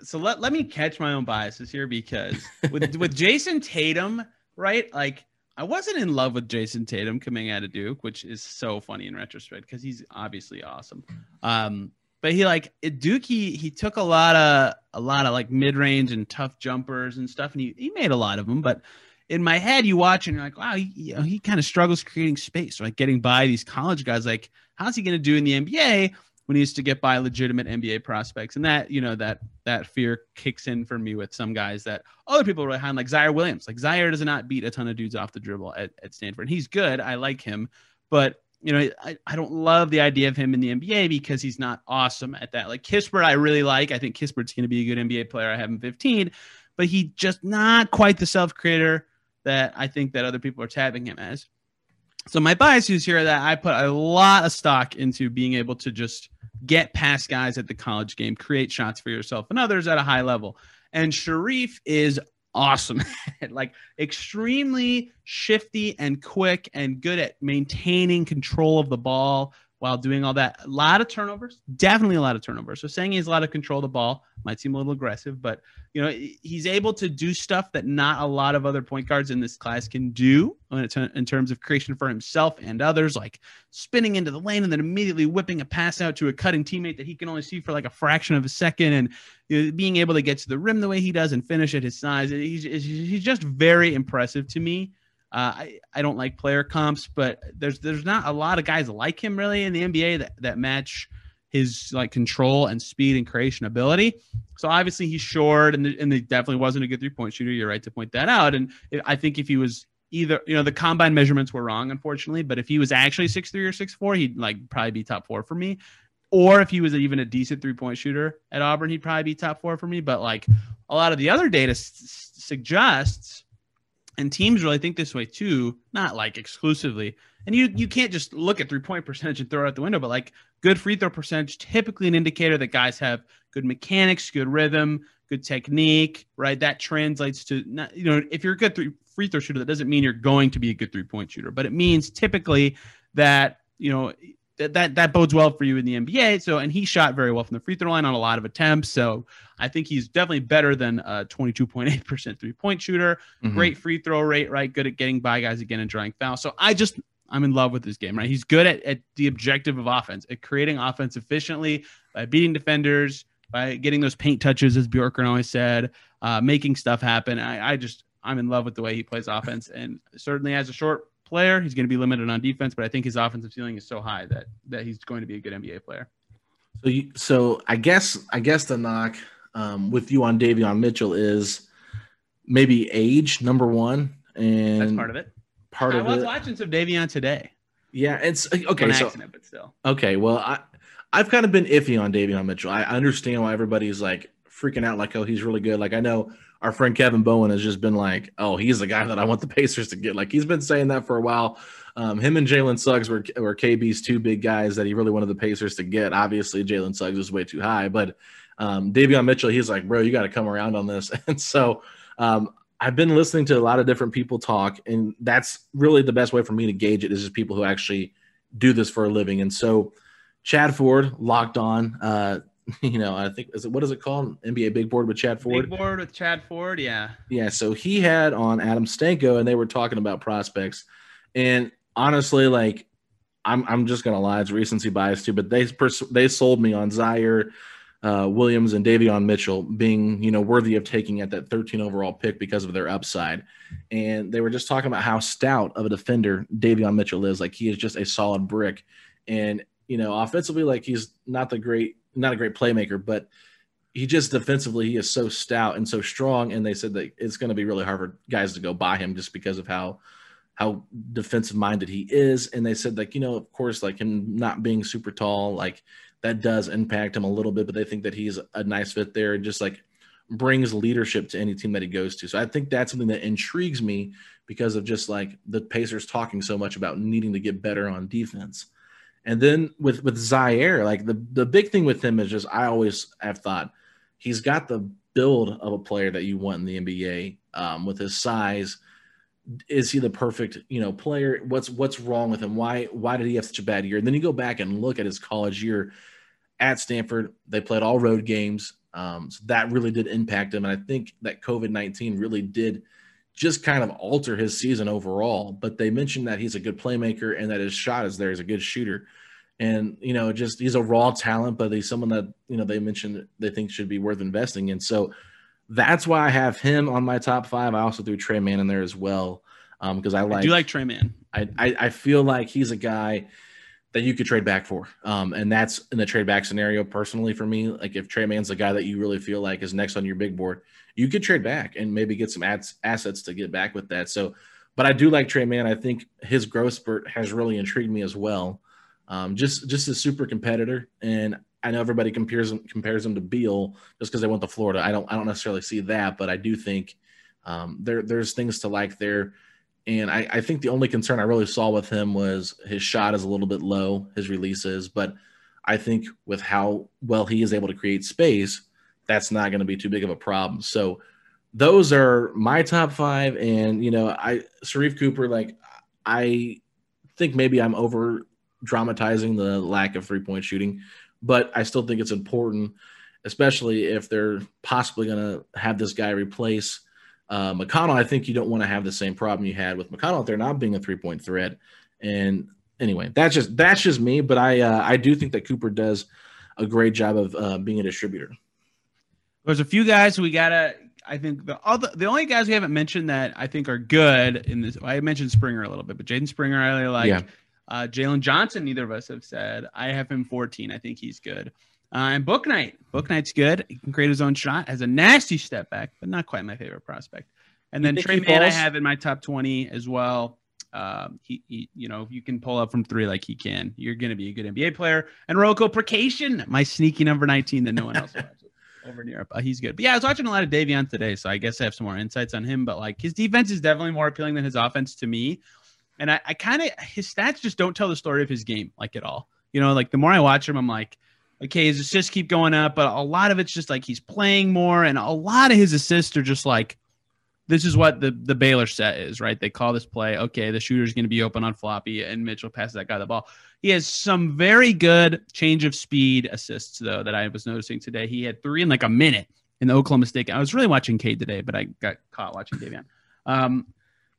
so let, let me catch my own biases here because with with Jayson Tatum, right? Like, I wasn't in love with Jayson Tatum coming out of Duke, which is so funny in retrospect because he's obviously awesome. Um, but he like at Duke, he he took a lot of a lot of like mid range and tough jumpers and stuff, and he he made a lot of them, but. In my head, you watch and you're like, wow, he, you know, he kind of struggles creating space, like getting by these college guys. Like, how's he going to do in the NBA? When he used to get by legitimate NBA prospects. And that, you know, that that fear kicks in for me with some guys that other people are on, like Ziaire Williams. Like Ziaire does not beat a ton of dudes off the dribble at, at Stanford. He's good. I like him. But you know, I, I don't love the idea of him in the NBA because he's not awesome at that. Like Kispert, I really like. I think Kispert's going to be a good NBA player. I have him 15, but he just not quite the self creator that I think that other people are tabbing him as. So my bias is here that I put a lot of stock into being able to just get past guys at the college game, create shots for yourself and others at a high level. And Sharife is awesome like extremely shifty and quick and good at maintaining control of the ball while doing all that. A lot of turnovers, definitely a lot of turnovers. So saying he has a lot of control of the ball might seem a little aggressive, but you know he's able to do stuff that not a lot of other point guards in this class can do in terms of creation for himself and others, like spinning into the lane and then immediately whipping a pass out to a cutting teammate that he can only see for like a fraction of a second, and you know, being able to get to the rim the way he does and finish at his size. He's he's just very impressive to me. Uh, I, I don't like player comps, but there's there's not a lot of guys like him really in the NBA that, that match his like control and speed and creation ability. So obviously he's short and, and he definitely wasn't a good three point shooter. You're right to point that out. And I think if he was either, you know, the combine measurements were wrong, unfortunately, but if he was actually six three or six four, he'd like probably be top four for me. Or if he was even a decent three point shooter at Auburn, he'd probably be top four for me. But like a lot of the other data s- suggests and teams really think this way too, not like exclusively. And you you can't just look at three point percentage and throw it out the window, but like good free throw percentage, typically an indicator that guys have good mechanics, good rhythm, good technique, right? That translates to not, you know, if you're a good three, free throw shooter, that doesn't mean you're going to be a good three point shooter, but it means typically that you know that, that that bodes well for you in the NBA. So, and he shot very well from the free throw line on a lot of attempts. So, I think he's definitely better than a 22.8% three point shooter. Mm-hmm. Great free throw rate, right? Good at getting by guys again and drawing fouls. So, I just I'm in love with this game, right? He's good at, at the objective of offense, at creating offense efficiently by beating defenders, by getting those paint touches, as Bjorkgren always said, uh, making stuff happen. I, I just I'm in love with the way he plays offense, and certainly as a short player. He's going to be limited on defense, but I think his offensive ceiling is so high that that he's going to be a good NBA player. So, you, so I guess I guess the knock um, with you on Davion Mitchell is maybe age number one, and that's part of it. Part I of it. I was watching some Davion today. Yeah, it's okay. An so, accident, but still. Okay, well, I I've kind of been iffy on Davion Mitchell. I understand why everybody's like freaking out, like, oh, he's really good. Like I know our friend Kevin Bowen has just been like, oh, he's the guy that I want the Pacers to get. Like he's been saying that for a while. Um, him and Jalen Suggs were, were KB's two big guys that he really wanted the Pacers to get. Obviously, Jalen Suggs was way too high, but um, Davion Mitchell, he's like, bro, you got to come around on this. And so um, I've been listening to a lot of different people talk, and that's really the best way for me to gauge it is just people who actually do this for a living. And so Chad Ford, locked on, uh, you know, I think is it what is it called? NBA Big Board with Chad Ford. Big Board with Chad Ford, yeah. Yeah, so he had on Adam Stanko and they were talking about prospects. And honestly, like I'm I'm just gonna lie, it's recency bias too, but they pers- they sold me on Ziaire, uh, Williams and Davion Mitchell being, you know, worthy of taking at that 13 overall pick because of their upside. And they were just talking about how stout of a defender Davion Mitchell is. Like he is just a solid brick. And, you know, offensively, like he's not the great not a great playmaker, but he just defensively he is so stout and so strong. And they said that it's going to be really hard for guys to go by him just because of how how defensive minded he is. And they said like you know of course like him not being super tall like that does impact him a little bit, but they think that he's a nice fit there and just like brings leadership to any team that he goes to. So I think that's something that intrigues me because of just like the Pacers talking so much about needing to get better on defense. And then with with Ziaire, like the the big thing with him is just I always have thought he's got the build of a player that you want in the NBA um, with his size. Is he the perfect you know player? What's what's wrong with him? Why why did he have such a bad year? And then you go back and look at his college year at Stanford. They played all road games, um, so that really did impact him. And I think that COVID nineteen really did just kind of alter his season overall. But they mentioned that he's a good playmaker and that his shot is there. He's a good shooter. And, you know, just he's a raw talent, but he's someone that, you know, they mentioned they think should be worth investing in. So that's why I have him on my top five. I also threw Tre Mann in there as well. Um, because I like I do like Tre Mann. I, I, I feel like he's a guy that you could trade back for. Um, and that's in the trade back scenario personally for me. Like if Tre Mann's the guy that you really feel like is next on your big board, you could trade back and maybe get some ads, assets to get back with that. So but I do like Tre Man. I think his growth spurt has really intrigued me as well. Um, just just a super competitor, and I know everybody compares him compares him to Beal just because they went to Florida. I don't I don't necessarily see that, but I do think um, there there's things to like there. And I, I think the only concern I really saw with him was his shot is a little bit low, his releases, but I think with how well he is able to create space, that's not going to be too big of a problem. So those are my top five. And you know, I Sharife Cooper, like I think maybe I'm over dramatizing the lack of three point shooting, but I still think it's important, especially if they're possibly going to have this guy replace uh, McConnell. I think you don't want to have the same problem you had with McConnell out they're not being a three point threat. And anyway, that's just that's just me. But I uh, I do think that Cooper does a great job of uh, being a distributor. There's a few guys we gotta. I think the other the only guys we haven't mentioned that I think are good in this. I mentioned Springer a little bit, but Jaden Springer I really like. Yeah. Uh, Jalen Johnson, neither of us have said. I have him 14. I think he's good. Uh, and Bouknight. Bouknight's good. He can create his own shot. Has a nasty step back, but not quite my favorite prospect. And then Tre Mann I have in my top 20 as well. Um, he, he, you know, if you can pull up from three like he can. You're going to be a good NBA player. And Roko Prkačin, my sneaky number 19 that no one else watches over in Europe. Uh, he's good. But yeah, I was watching a lot of Davion today, so I guess I have some more insights on him. But like his defense is definitely more appealing than his offense to me. And I, I kind of his stats just don't tell the story of his game like at all. You know, like the more I watch him, I'm like, okay, his assists keep going up, but a lot of it's just like he's playing more, and a lot of his assists are just like this is what the the Baylor set is, right? They call this play, okay, the shooter's going to be open on floppy, and Mitchell passes that guy the ball. He has some very good change of speed assists though that I was noticing today. He had three in like a minute in the Oklahoma State. I was really watching Cade today, but I got caught watching Davion. Um,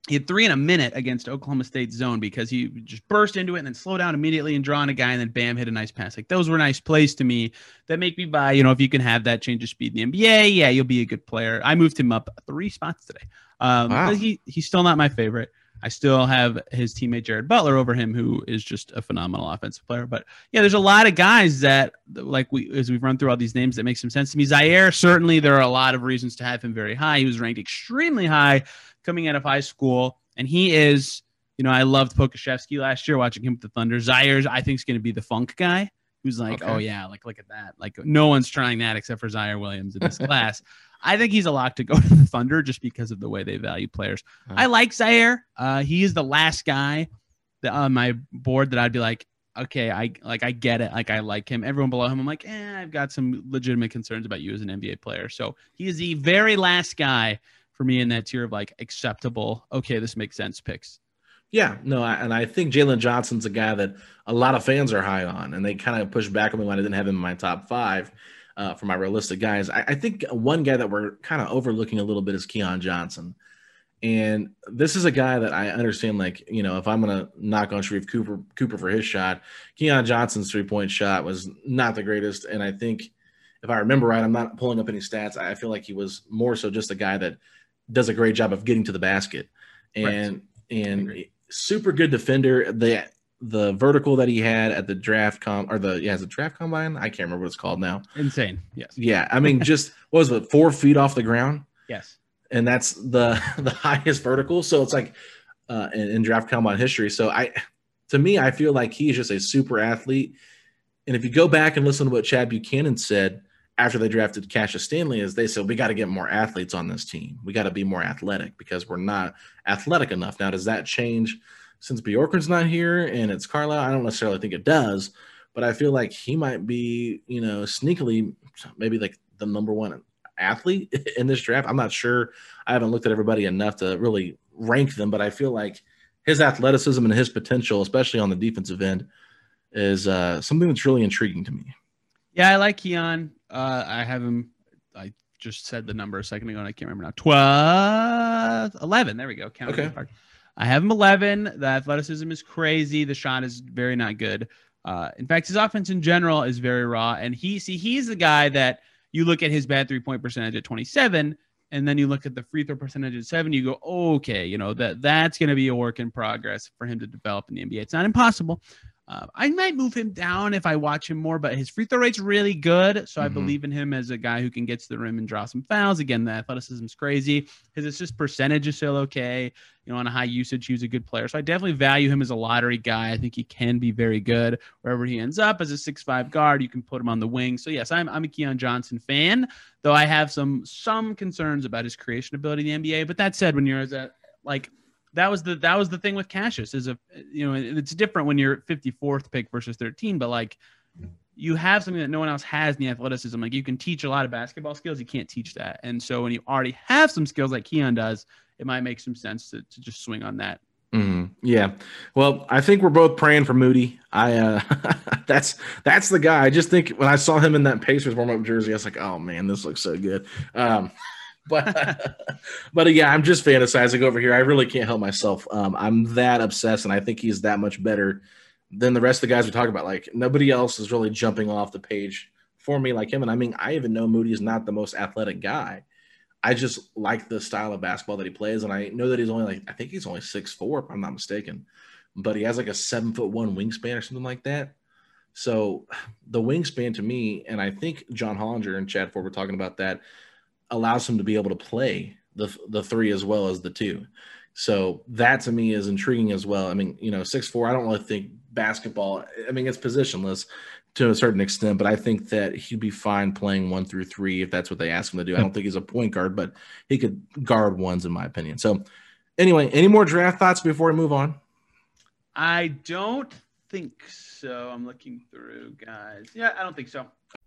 he had three in a minute against Oklahoma State zone because he just burst into it and then slow down immediately and draw on a guy and then bam, hit a nice pass. Like those were nice plays to me that make me buy, you know, if you can have that change of speed in the NBA, yeah, you'll be a good player. I moved him up three spots today. Um, wow. but he, he's still not my favorite. I still have his teammate Jared Butler over him, who is just a phenomenal offensive player. But yeah, there's a lot of guys that, like we as we've run through all these names, that make some sense to me. Ziaire certainly, there are a lot of reasons to have him very high. He was ranked extremely high coming out of high school, and he is. You know, I loved Pokusevski last year watching him with the Thunder. Ziaire's, I think, is going to be the funk guy who's like, okay. oh yeah, like look at that. Like no one's trying that except for Ziaire Williams in this class. I think he's a lock to go to the Thunder just because of the way they value players. Uh-huh. I like Ziaire. Uh, he is the last guy that, on my board that I'd be like, okay, I like I get it. Like I like him. Everyone below him, I'm like, eh, I've got some legitimate concerns about you as an NBA player. So he is the very last guy for me in that tier of like acceptable. Okay, this makes sense. Picks. Yeah, no, and I think Jalen Johnson's a guy that a lot of fans are high on, and they kind of push back on me when I didn't have him in my top five uh, for my realistic guys. I, I think one guy that we're kind of overlooking a little bit is Keon Johnson. And this is a guy that I understand, like, you know, if I'm going to knock on Sharife Cooper, Cooper for his shot, Keon Johnson's three point shot was not the greatest. And I think if I remember right, I'm not pulling up any stats. I feel like he was more so just a guy that does a great job of getting to the basket and, right. and super good defender. The the vertical that he had at the draft com or the yeah, the draft combine. I can't remember what it's called now. Insane. Yes. Yeah. I mean, just what was it, four feet off the ground? Yes. And that's the the highest vertical. So it's like uh in, in draft combine history. So I to me, I feel like he's just a super athlete. And if you go back and listen to what Chad Buchanan said after they drafted Cassius Stanley, is they said we got to get more athletes on this team. We got to be more athletic because we're not athletic enough. Now, does that change? since Bjorkgren's not here and it's Carlisle, I don't necessarily think it does, but I feel like he might be, you know, sneakily maybe like the number one athlete in this draft. I'm not sure. I haven't looked at everybody enough to really rank them, but I feel like his athleticism and his potential, especially on the defensive end, is uh, something that's really intriguing to me. Yeah, I like Keon. Uh, I have him. I just said the number a second ago, and I can't remember now. 12, 11. There we go. Count okay. I have him 11. The athleticism is crazy. The shot is very not good. Uh, in fact, his offense in general is very raw. And he, see, he's the guy that you look at his bad three point percentage at 27, and then you look at the free throw percentage at seven. You go, okay, you know that that's going to be a work in progress for him to develop in the NBA. It's not impossible, Uh, I might move him down if I watch him more, but his free throw rate's really good. So I Mhm. believe in him as a guy who can get to the rim and draw some fouls. Again, the athleticism's crazy. His assist percentage is still okay. You know, on a high usage, he was a good player. So I definitely value him as a lottery guy. I think he can be very good wherever he ends up as a six-five guard. You can put him on the wing. So yes, I'm I'm a Keon Johnson fan, though I have some some concerns about his creation ability in the NBA. But that said, when you're as a like that was the that was the thing with Cassius is a you know it's different when you're 54th pick versus 13, but like you have something that no one else has in the athleticism. Like you can teach a lot of basketball skills, you can't teach that. And so when you already have some skills like Keon does, it might make some sense to, to just swing on that. Mhm. Yeah. Well, I think we're both praying for Moody. I uh that's that's the guy. I just think when I saw him in that Pacers warm up jersey, I was like, oh man, this looks so good. Um but but yeah, I'm just fantasizing over here. I really can't help myself. Um I'm that obsessed and I think he's that much better than the rest of the guys we talk about. Like nobody else is really jumping off the page for me like him. And I mean, I even know Moody is not the most athletic guy. I just like the style of basketball that he plays, and I know that he's only like I think he's only six four, if I'm not mistaken, but he has like a seven foot one wingspan or something like that. So the wingspan to me, and I think John Hollinger and Chad Ford were talking about that, allows him to be able to play the the three as well as the two. So that to me is intriguing as well. I mean, you know, six four. I don't really think basketball. I mean, it's positionless to a certain extent, but I think that he'd be fine playing one through three if that's what they ask him to do. I don't think he's a point guard, but he could guard ones in my opinion. So, anyway, any more draft thoughts before we move on? I don't think so. I'm looking through, guys. Yeah, I don't think so.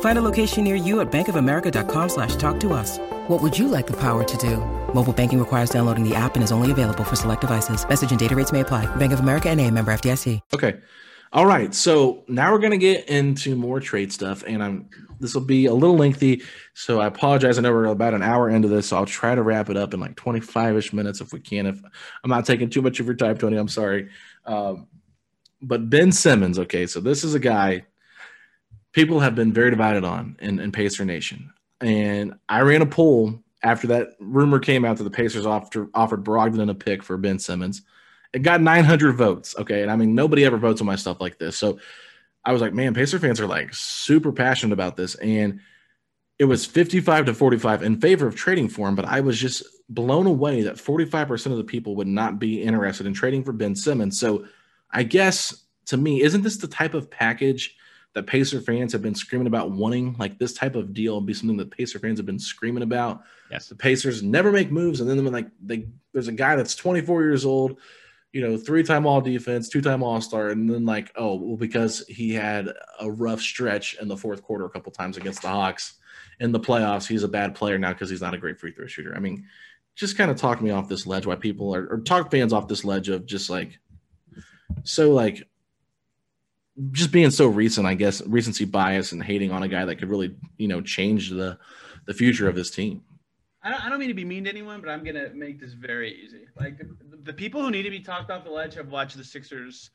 Find a location near you at bankofamerica.com slash talk to us. What would you like the power to do? Mobile banking requires downloading the app and is only available for select devices. Message and data rates may apply. Bank of America and a member FDIC. Okay. All right. So now we're gonna get into more trade stuff, and I'm this will be a little lengthy, so I apologize. I know we're about an hour into this, so I'll try to wrap it up in like 25ish minutes if we can. If I'm not taking too much of your time, Tony, I'm sorry. Um, but Ben Simmons, okay, so this is a guy people have been very divided on in, in Pacer Nation. And I ran a poll after that rumor came out that the Pacers offered, offered Brogdon a pick for Ben Simmons. It got 900 votes. Okay. And I mean, nobody ever votes on my stuff like this. So I was like, man, Pacer fans are like super passionate about this. And it was 55 to 45 in favor of trading for him. But I was just blown away that 45% of the people would not be interested in trading for Ben Simmons. So I guess to me, isn't this the type of package that Pacer fans have been screaming about wanting? Like this type of deal would be something that Pacer fans have been screaming about. Yes. The Pacers never make moves, and then when like they there's a guy that's 24 years old, you know, three-time all defense, two-time all-star, and then like, oh, well, because he had a rough stretch in the fourth quarter a couple times against the Hawks in the playoffs, he's a bad player now because he's not a great free throw shooter. I mean, just kind of talk me off this ledge why people are or talk fans off this ledge of just like so like just being so recent, I guess, recency bias and hating on a guy that could really, you know, change the the future of this team. I don't, I don't mean to be mean to anyone, but I'm gonna make this very easy. Like the, the people who need to be talked off the ledge have watched the Sixers.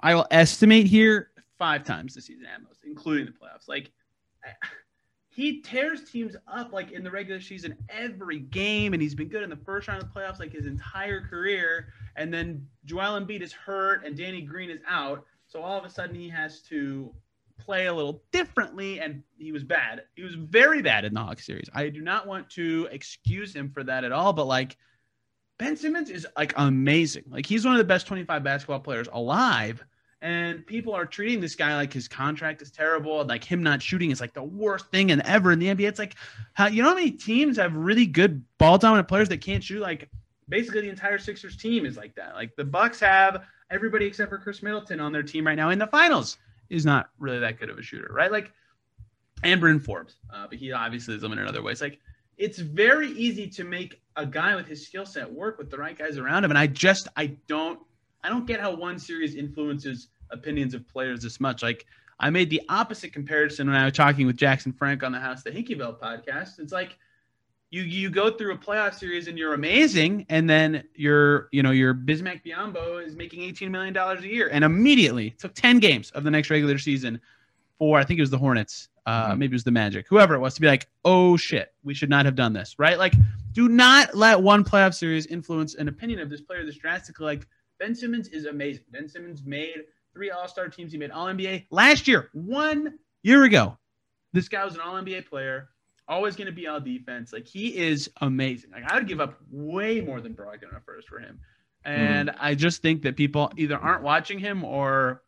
I will estimate here five times this season at most, including the playoffs. Like he tears teams up like in the regular season every game, and he's been good in the first round of the playoffs like his entire career. And then Joel Embiid is hurt, and Danny Green is out, so all of a sudden he has to play a little differently, and he was bad. He was very bad in the Hawks series. I do not want to excuse him for that at all, but like Ben Simmons is like amazing. Like he's one of the best 25 basketball players alive. And people are treating this guy like his contract is terrible and like him not shooting is like the worst thing and ever in the NBA. It's like how you know how many teams have really good ball dominant players that can't shoot? Like basically the entire Sixers team is like that. Like the Bucks have everybody except for Khris Middleton on their team right now in the finals is not really that good of a shooter, right? Like and Bryn Forbes, uh, but he obviously is limited in other ways. Like it's very easy to make a guy with his skill set work with the right guys around him, and I just I don't I don't get how one series influences opinions of players this much. Like I made the opposite comparison when I was talking with Jackson Frank on the House the Hinkyville podcast. It's like you you go through a playoff series and you're amazing, and then your you know your Bismack Biyombo is making 18 million dollars a year, and immediately took 10 games of the next regular season for I think it was the Hornets, uh, maybe it was the Magic, whoever it was, to be like, oh shit, we should not have done this, right? Like, do not let one playoff series influence an opinion of this player this drastically. Like Ben Simmons is amazing. Ben Simmons made three All Star teams. He made All NBA last year, one year ago. This guy was an All NBA player always going to be on defense. Like he is amazing. Like I would give up way more than Brogdon at first for him. And mm. I just think that people either aren't watching him or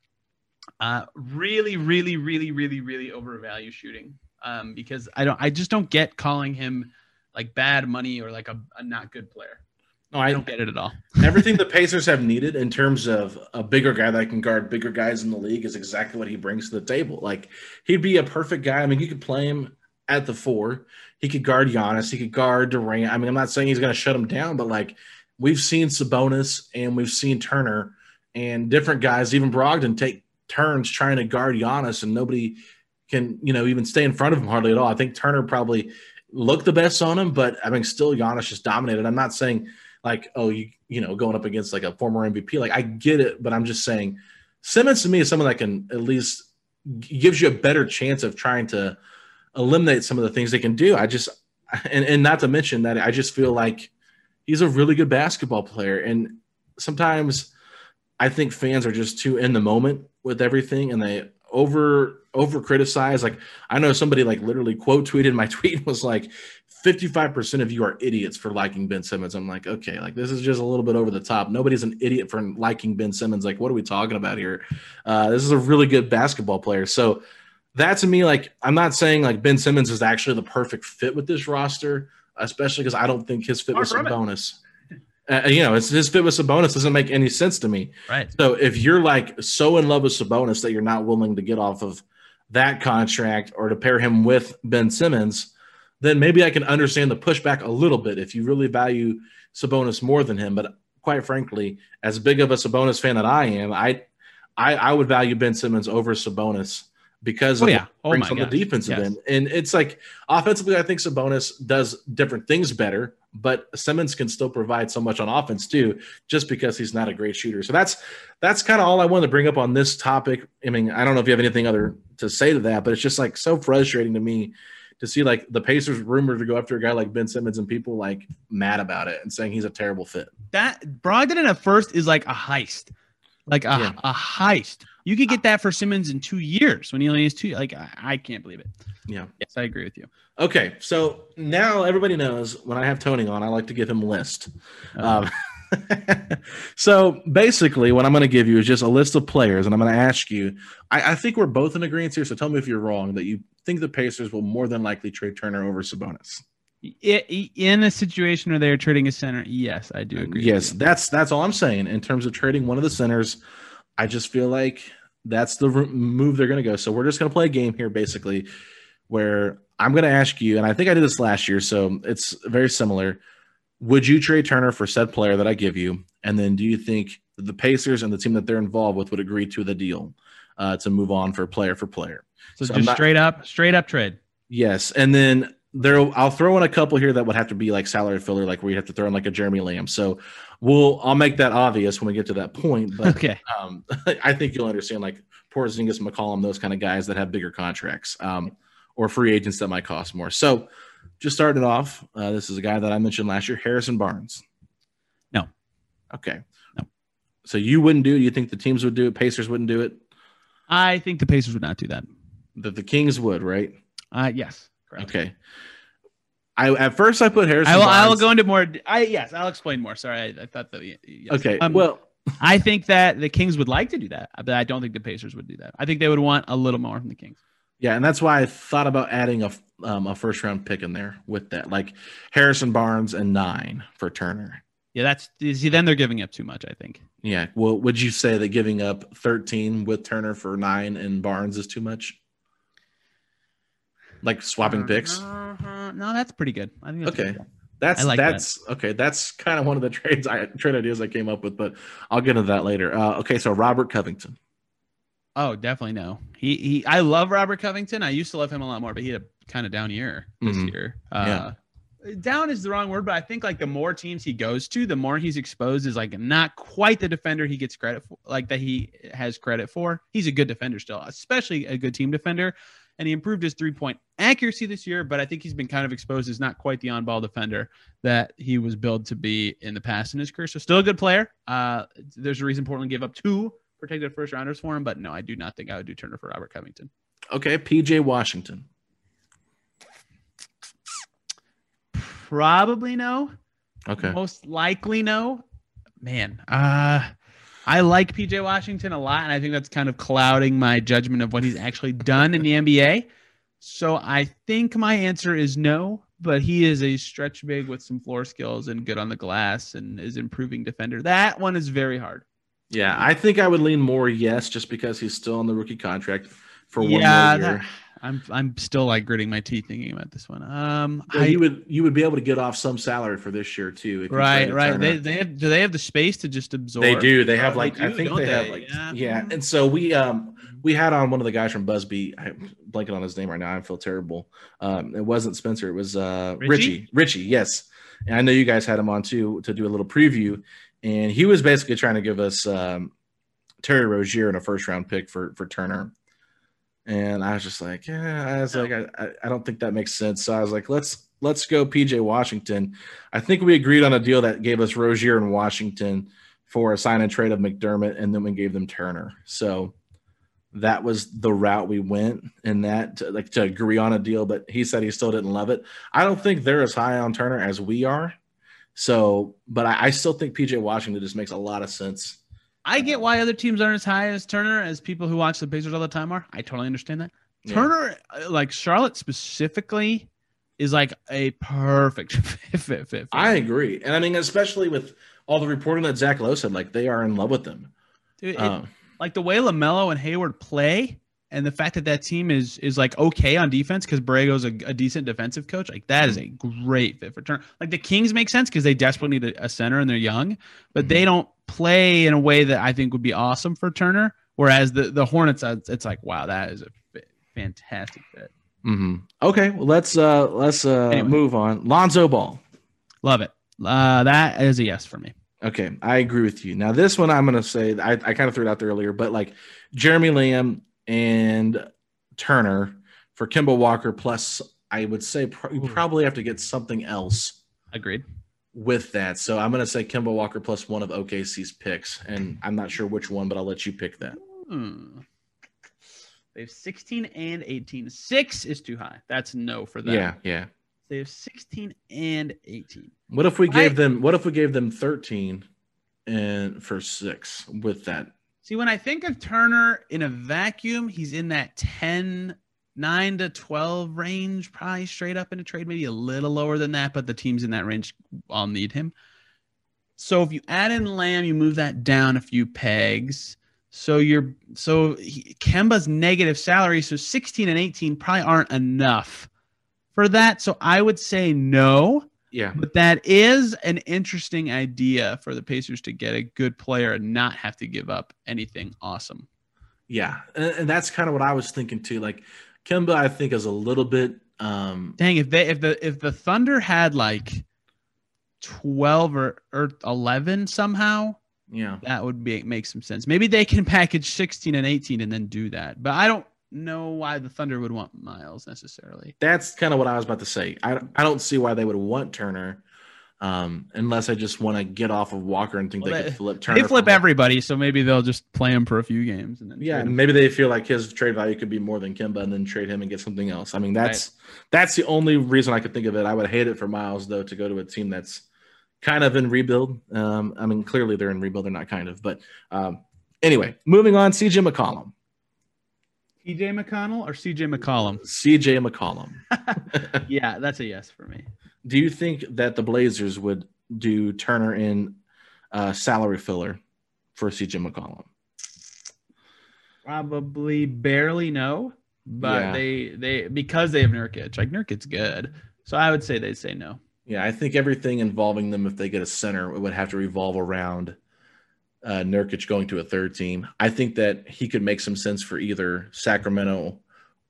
uh, really, really, really, really, really overvalue shooting. Um, because I don't, I just don't get calling him like bad money or like a, a not good player. No, I, I don't get it at all. everything the Pacers have needed in terms of a bigger guy that can guard bigger guys in the league is exactly what he brings to the table. Like he'd be a perfect guy. I mean, you could play him at the four. He could guard Giannis. He could guard Durant. I mean, I'm not saying he's going to shut him down, but like we've seen Sabonis and we've seen Turner and different guys, even Brogdon, take turns trying to guard Giannis, and nobody can, you know, even stay in front of him hardly at all. I think Turner probably looked the best on him, but I mean, still Giannis just dominated. I'm not saying like, oh, you, you know, going up against like a former MVP. Like, I get it, but I'm just saying Simmons to me is someone that can at least gives you a better chance of trying to eliminate some of the things they can do. I just and, and not to mention that I just feel like he's a really good basketball player. And sometimes I think fans are just too in the moment with everything and they over over criticize. Like I know somebody like literally quote tweeted my tweet was like 55% of you are idiots for liking Ben Simmons. I'm like, okay, like this is just a little bit over the top. Nobody's an idiot for liking Ben Simmons. Like, what are we talking about here? Uh, this is a really good basketball player. So that to me, like, I'm not saying like Ben Simmons is actually the perfect fit with this roster, especially because I don't think his fit with Sabonis. Uh, you know, his fit with Sabonis doesn't make any sense to me. Right. So if you're like so in love with Sabonis that you're not willing to get off of that contract or to pair him with Ben Simmons, then maybe I can understand the pushback a little bit if you really value Sabonis more than him. But quite frankly, as big of a Sabonis fan that I am, I I, I would value Ben Simmons over Sabonis because oh, yeah. oh, brings on the defensive yes. end. And it's like offensively, I think Sabonis does different things better, but Simmons can still provide so much on offense too, just because he's not a great shooter. So that's that's kind of all I wanted to bring up on this topic. I mean, I don't know if you have anything other to say to that, but it's just like so frustrating to me to see like the Pacers rumored to go after a guy like Ben Simmons and people like mad about it and saying he's a terrible fit. That Brogdon at first is like a heist, like a, yeah. a heist. You could get that for Simmons in two years when he only has two. Like I, I can't believe it. Yeah. Yes, I agree with you. Okay, so now everybody knows when I have Tony on, I like to give him a list. Uh-huh. Um, so basically, what I'm going to give you is just a list of players, and I'm going to ask you. I, I, think we're both in agreement here. So tell me if you're wrong. That you think the Pacers will more than likely trade Turner over Sabonis. In a situation where they're trading a center, yes, I do agree. Yes, that's that's all I'm saying. In terms of trading one of the centers, I just feel like that's the move they're going to go. So we're just going to play a game here, basically, where I'm going to ask you, and I think I did this last year, so it's very similar. Would you trade Turner for said player that I give you? And then do you think the Pacers and the team that they're involved with would agree to the deal uh, to move on for player for player? So, so just not, straight up, straight up trade. Yes, and then there, I'll throw in a couple here that would have to be like salary filler, like where you have to throw in like a Jeremy Lamb. So we'll, I'll make that obvious when we get to that point. But okay, um, I think you'll understand like Porzingis, McCollum, those kind of guys that have bigger contracts, um, or free agents that might cost more. So just starting off, uh, this is a guy that I mentioned last year, Harrison Barnes. No. Okay. No. So you wouldn't do it? You think the teams would do it? Pacers wouldn't do it? I think the Pacers would not do that. That the Kings would, right? Uh yes. Correct. Okay. I at first I put Harrison. I will. Barnes. I will go into more. I yes. I'll explain more. Sorry, I, I thought that. Yes. Okay. Um, well, I think that the Kings would like to do that, but I don't think the Pacers would do that. I think they would want a little more from the Kings. Yeah, and that's why I thought about adding a um, a first round pick in there with that, like Harrison Barnes and nine for Turner. Yeah, that's see. Then they're giving up too much. I think. Yeah. Well, would you say that giving up thirteen with Turner for nine and Barnes is too much? Like swapping picks? Uh-huh. No, that's pretty good. I think. okay. That's like that's that. okay. That's kind of one of the trades I trade ideas I came up with, but I'll get into that later. Uh, okay, so Robert Covington. Oh, definitely no. He he. I love Robert Covington. I used to love him a lot more, but he had a kind of down year this mm-hmm. year. Uh, yeah. down is the wrong word, but I think like the more teams he goes to, the more he's exposed is like not quite the defender he gets credit for, like that he has credit for. He's a good defender still, especially a good team defender. And he improved his three point accuracy this year, but I think he's been kind of exposed as not quite the on ball defender that he was billed to be in the past in his career. So, still a good player. Uh, there's a reason Portland gave up two protected first rounders for him, but no, I do not think I would do Turner for Robert Covington. Okay, PJ Washington. Probably no. Okay. Most likely no. Man, uh I like PJ Washington a lot, and I think that's kind of clouding my judgment of what he's actually done in the NBA. So I think my answer is no, but he is a stretch big with some floor skills and good on the glass and is improving defender. That one is very hard. Yeah, I think I would lean more yes, just because he's still on the rookie contract for one yeah, more year. that- I'm I'm still like gritting my teeth thinking about this one. Um, Well, I- you would you would be able to get off some salary for this year too. If right, right. They they have do they have the space to just absorb? They do. They have like I do, think don't they, have like Yeah. yeah. And so we um we had on one of the guys from Busby. I'm blanking on his name right now. I feel terrible. Um, it wasn't Spencer. It was uh Richie? Richie. Richie, yes. And I know you guys had him on too to do a little preview, and he was basically trying to give us um Terry Rozier in a first round pick for for Turner. And I was just like, yeah, I was like, I, I- don't think that makes sense. So I was like, let's let's go PJ Washington. I think we agreed on a deal that gave us Rozier and Washington for a sign and trade of McDermott, and then we gave them Turner. So that was the route we went in that to, like to agree on a deal, but he said he still didn't love it. I don't think they're as high on Turner as we are. So, but I, I still think PJ Washington just makes a lot of sense. I get why other teams aren't as high as Turner as people who watch the Pacers all the time are. I totally understand that. Yeah. Turner, uh, like Charlotte specifically, is like a perfect fit. fit, fit I agree, and I mean, especially with all the reporting that Zach Lowe said, like they are in love with them. Dude, it- Um, like the way Lamelo and Hayward play, and the fact that that team is is like okay on defense because Borrego's a, a decent defensive coach. Like that is a great fit for Turner. Like the Kings make sense because they desperately need a, a center and they're young, but they don't play in a way that I think would be awesome for Turner. Whereas the the Hornets, uh, it's like wow, that is a fit, fantastic fit. hmm Okay, well let's uh let's uh Anyway. move on. Lonzo Ball. Love it. Uh, that is a yes for me. Okay, I agree with you. Now this one I'm gonna say I, I kind of threw it out there earlier, but like Jeremy Lamb and Turner for Kemba Walker plus I would say pro- you probably have to get something else Agreed. With that. So I'm gonna say Kemba Walker plus one of OKC's picks, and I'm not sure which one, but I'll let you pick that. Hmm. They have 16 and 18. Six is too high. That's no for them. Yeah, yeah. They have 16 and 18. What if we gave I- them what if we gave them 13 and for six with that? See, when I think of Turner in a vacuum, he's in that 10, 9 to 12 range, probably straight up in a trade, maybe a little lower than that, but the teams in that range all need him. So if you add in Lamb, you move that down a few pegs. So you're so he, Kemba's negative salary, so 16 and 18 probably aren't enough for that. So I would say no. Yeah. But that is an interesting idea for the Pacers to get a good player and not have to give up anything awesome. Yeah. And that's kind of what I was thinking too. Like Kemba, I think is a little bit um Dang, if they if the if the Thunder had like 12 or, or 11 somehow, yeah. that would be make some sense. Maybe they can package 16 and 18 and then do that. But I don't know why the Thunder would want Miles necessarily. That's kind of what I was about to say. I I don't see why they would want Turner. Um, unless I just want to get off of Walker and think Well, they they- could flip Turner. They flip everybody, so maybe they'll just play him for a few games and then Yeah, and maybe they feel like his trade value could be more than Kemba, and then trade him and get something else. I mean, that's that's the only reason I could think of it. I would hate it for Miles though to go to a team that's kind of in rebuild. Um, I mean, clearly they're in rebuild. They're not kind of, but um, anyway, moving on. CJ McCollum. TJ McConnell or CJ McCollum? CJ McCollum. yeah, that's a yes for me. Do you think that the Blazers would do Turner in uh, salary filler for CJ McCollum? Probably barely no, but Yeah. they they because they have Nurkic. Like Nurkic's good, so I would say they'd say no. Yeah, I think everything involving them, if they get a center, it would have to revolve around uh, Nurkic going to a third team. I think that he could make some sense for either Sacramento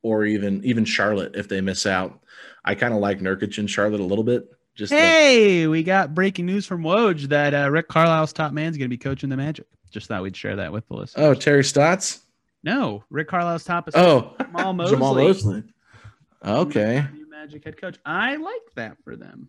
or even even Charlotte if they miss out. I kind of like Nurkic and Charlotte a little bit, Just Hey, we got breaking news from Woj that uh, Rick Carlisle's top man is going to be coaching the Magic. Just thought we'd share that with the listeners. oh, Terry Stotts. No, Rick Carlisle's top is Oh, Jamahl Mosley. Jamahl Mosley. Okay, New Magic head coach. I like that for them.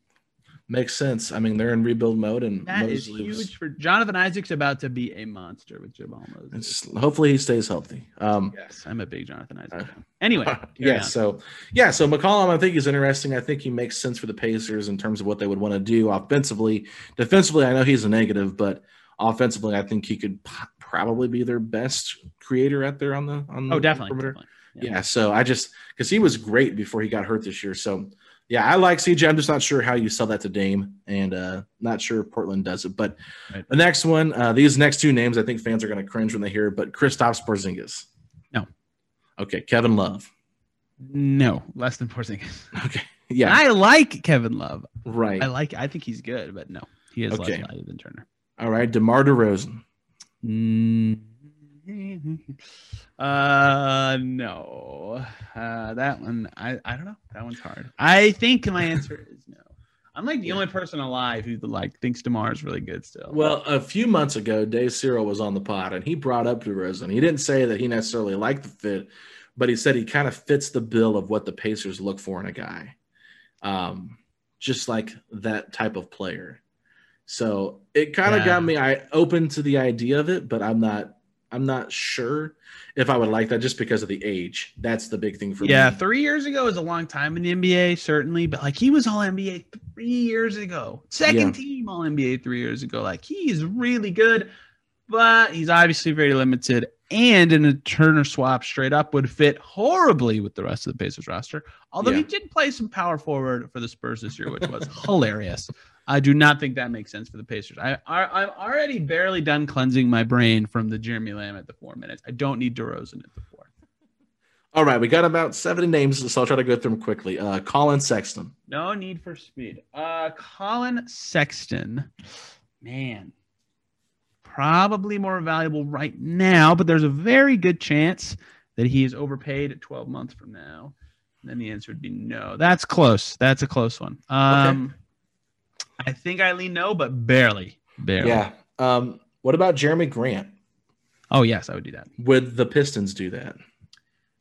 Makes sense. I mean, they're in rebuild mode, and That is Mosley was- huge for Jonathan Isaac's about to be a monster with Jamahl Mosley. It's, hopefully, he stays healthy. Um, yes, I'm a big Jonathan Isaac fan. Anyway, yeah. on. So, yeah. So McCollum, I think is interesting. I think he makes sense for the Pacers in terms of what they would want to do offensively. Defensively, I know he's a negative, but offensively, I think he could p- probably be their best creator out there on the on the oh, definitely. perimeter. definitely. Yeah. So I just because he was great before he got hurt this year. So yeah, I like CJ. I'm just not sure how you sell that to Dame, and uh, not sure Portland does it. But Right. the next one, uh, these next two names, I think fans are going to cringe when they hear. But Kristaps Porzingis. No. Okay, Kevin Love. No, less than Porzingis. Okay. Yeah. I like Kevin Love. right. I like. I think he's good, but no, he is Okay. less valued than Turner. All right. DeMar DeRozan. Mm. Uh, no. Uh, that one, I, I don't know. That one's hard. I think my answer is no. I'm like the only person alive who like thinks Demar is really good still. Well, a few months ago, Dave Cyril was on the pod and he brought up DeRozan. He didn't say that he necessarily liked the fit, but he said he kind of fits the bill of what the Pacers look for in a guy. Um, just like that type of player. So it kind of Yeah. got me I open to the idea of it, but I'm not I'm not sure if I would like that just because of the age. That's the big thing for me. yeah, three years ago is a long time in the NBA, certainly, but like he was all NBA three years ago, second Yeah. team all NBA three years ago. Like he is really good, but he's obviously very limited. And in a Turner swap, straight up would fit horribly with the rest of the Pacers roster. Although he did play some power forward for the Spurs this year, which was hilarious. I do not think that makes sense for the Pacers. I, I I'm already barely done cleansing my brain from the Jeremy Lamb at the four minutes. I don't need DeRozan at the four. All right, we got about 70 names, so I'll try to go through them quickly. Uh Collin Sexton. No need for speed. Uh, Collin Sexton, man, probably more valuable right now, but there's a very good chance that he is overpaid at 12 months from now. And then the answer would be no. That's close. That's a close one. Um, I think I lean no, but barely, barely. Yeah. Um, what about Jerami Grant? Oh yes, I would do that. Would the Pistons do that?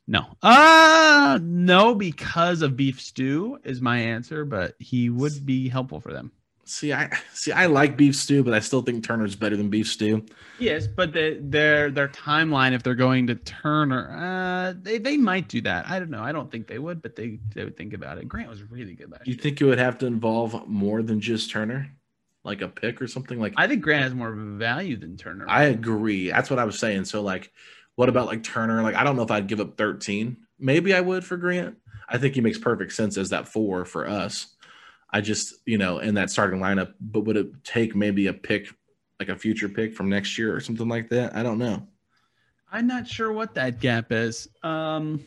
No. Uh no, because of beef stew is my answer, but he would be helpful for them. See, I see. I like beef stew, but I still think Turner's better than beef stew. Yes, but the, their their timeline, if they're going to Turner, uh, they they might do that. I don't know. I don't think they would, but they they would think about it. Grant was really good last Do you year. think it would have to involve more than just Turner, like a pick or something? Like I think Grant has more value than Turner. I agree. That's what I was saying. So, like, what about like Turner? Like, I don't know if I'd give up 13. Maybe I would for Grant. I think he makes perfect sense as that four for us. I just, you know, in that starting lineup, but would it take maybe a pick, like a future pick from next year or something like that? I don't know. I'm not sure what that gap is. Um,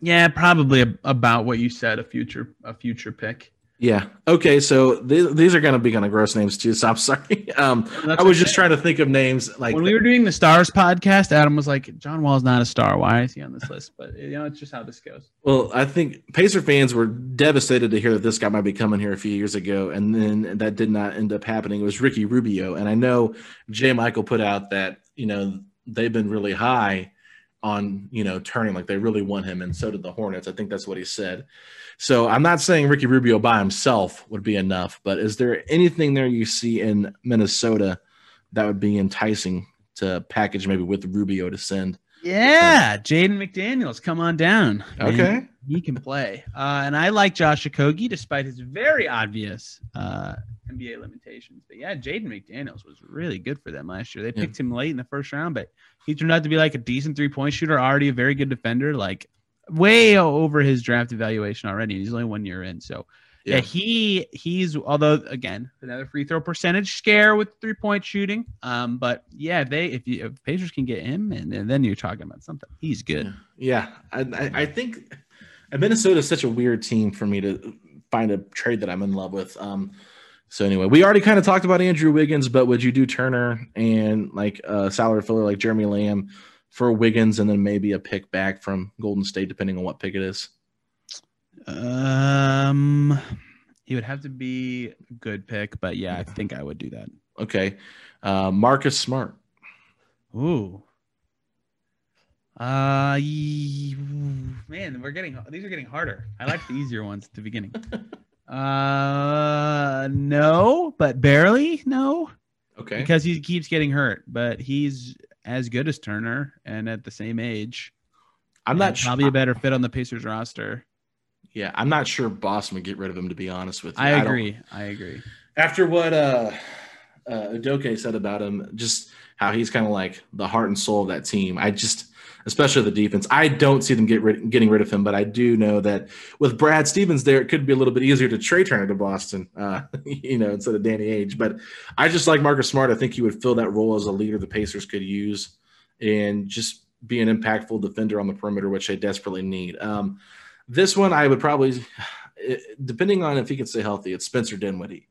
yeah, probably a, about what you said. A future a future pick. Yeah. Okay. So th- these are going to be kind of gross names too. So I'm sorry. Um, I was just trying to think of names like when we were doing the stars podcast, Adam was like, "John Wall's not a star. Why is he on this list?" But you know, it's just how this goes. Well, I think Pacer fans were devastated to hear that this guy might be coming here a few years ago, and then that did not end up happening. It was Ricky Rubio, and I know J. Michael put out that you know they've been really high on you know Turner, like they really want him, and so did the Hornets. I think that's what he said. So I'm not saying Ricky Rubio by himself would be enough, but is there anything there you see in Minnesota that would be enticing to package maybe with Rubio to send? Yeah, Jaden McDaniels, come on down. Man, Okay. he can play. Uh, and I like Josh Okogie despite his very obvious uh, NBA limitations. But yeah, Jaden McDaniels was really good for them last year. They Yeah. picked him late in the first round, but he turned out to be like a decent three point shooter, already a very good defender, like way over his draft evaluation already. He's only one year in, so. Yeah. Yeah. he he's although again another free throw percentage scare with three point shooting. Um, but yeah, if they if you if Pacers can get him, and, and then you're talking about something. He's good. Yeah, I, I, I think Minnesota is such a weird team for me to find a trade that I'm in love with. Um, so anyway, we already kind of talked about Andrew Wiggins, but would you do Turner and like a salary filler like Jeremy Lamb for Wiggins, and then maybe a pick back from Golden State, depending on what pick it is? Um, He would have to be a good pick, but yeah, I think I would do that. Okay. Uh, Marcus Smart. Ooh. Uh, man, we're getting these are getting harder. I like the easier ones at the beginning. Uh, no, but barely no, Okay. because he keeps getting hurt. But he's as good as Turner and at the same age. I'm not and sure. probably a better fit on the Pacers roster. Yeah, I'm not sure Boston would get rid of him. To be honest with you, I agree. I, agree. after what uh, uh Udoka said about him, just how he's kind of like the heart and soul of that team. I just, especially the defense, I don't see them get rid, getting rid of him. But I do know that with Brad Stevens there, it could be a little bit easier to trade Turner to Boston, uh, you know, instead of Danny Ainge. But I just like Marcus Smart. I think he would fill that role as a leader the Pacers could use, and just be an impactful defender on the perimeter, which they desperately need. Um, this one, I would probably, depending on if he can stay healthy, it's Spencer Dinwiddie.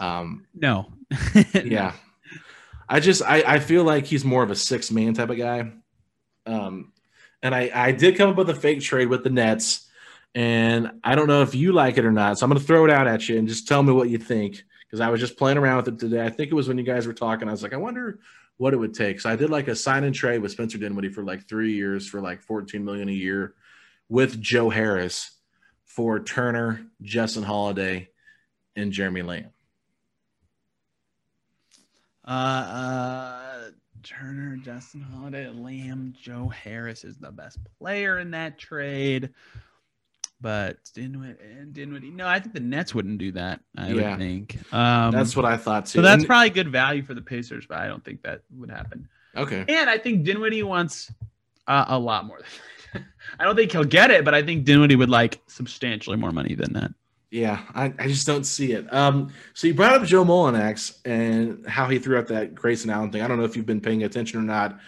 Um, No. yeah. I just I, I feel like he's more of a six man type of guy. Um and I, I did come up with a fake trade with the Nets, and I don't know if you like it or not. So I'm gonna throw it out at you and just tell me what you think. Because I was just playing around with it today. I think it was when you guys were talking. I was like, I wonder what it would take. So I did like a sign and trade with Spencer Dinwiddie for like three years for like 14 million a year with Joe Harris for Turner, Justin Holiday, and Jeremy Lamb. Uh, uh, Turner, Justin Holiday, Lamb, Joe Harris is the best player in that trade. But Dinwiddie and Dinwiddie, no, I think the Nets wouldn't do that. I Yeah. would think. Um, That's what I thought too. so that's And- probably good value for the Pacers, but I don't think that would happen. okay. And I think Dinwiddie wants uh, a lot more. Than I don't think he'll get it, but I think Dinwiddie would like substantially more money than that. Yeah, I, I just don't see it. Um, so you brought up Joe Mullinax and how he threw out that Grayson Allen thing. I don't know if you've been paying attention or not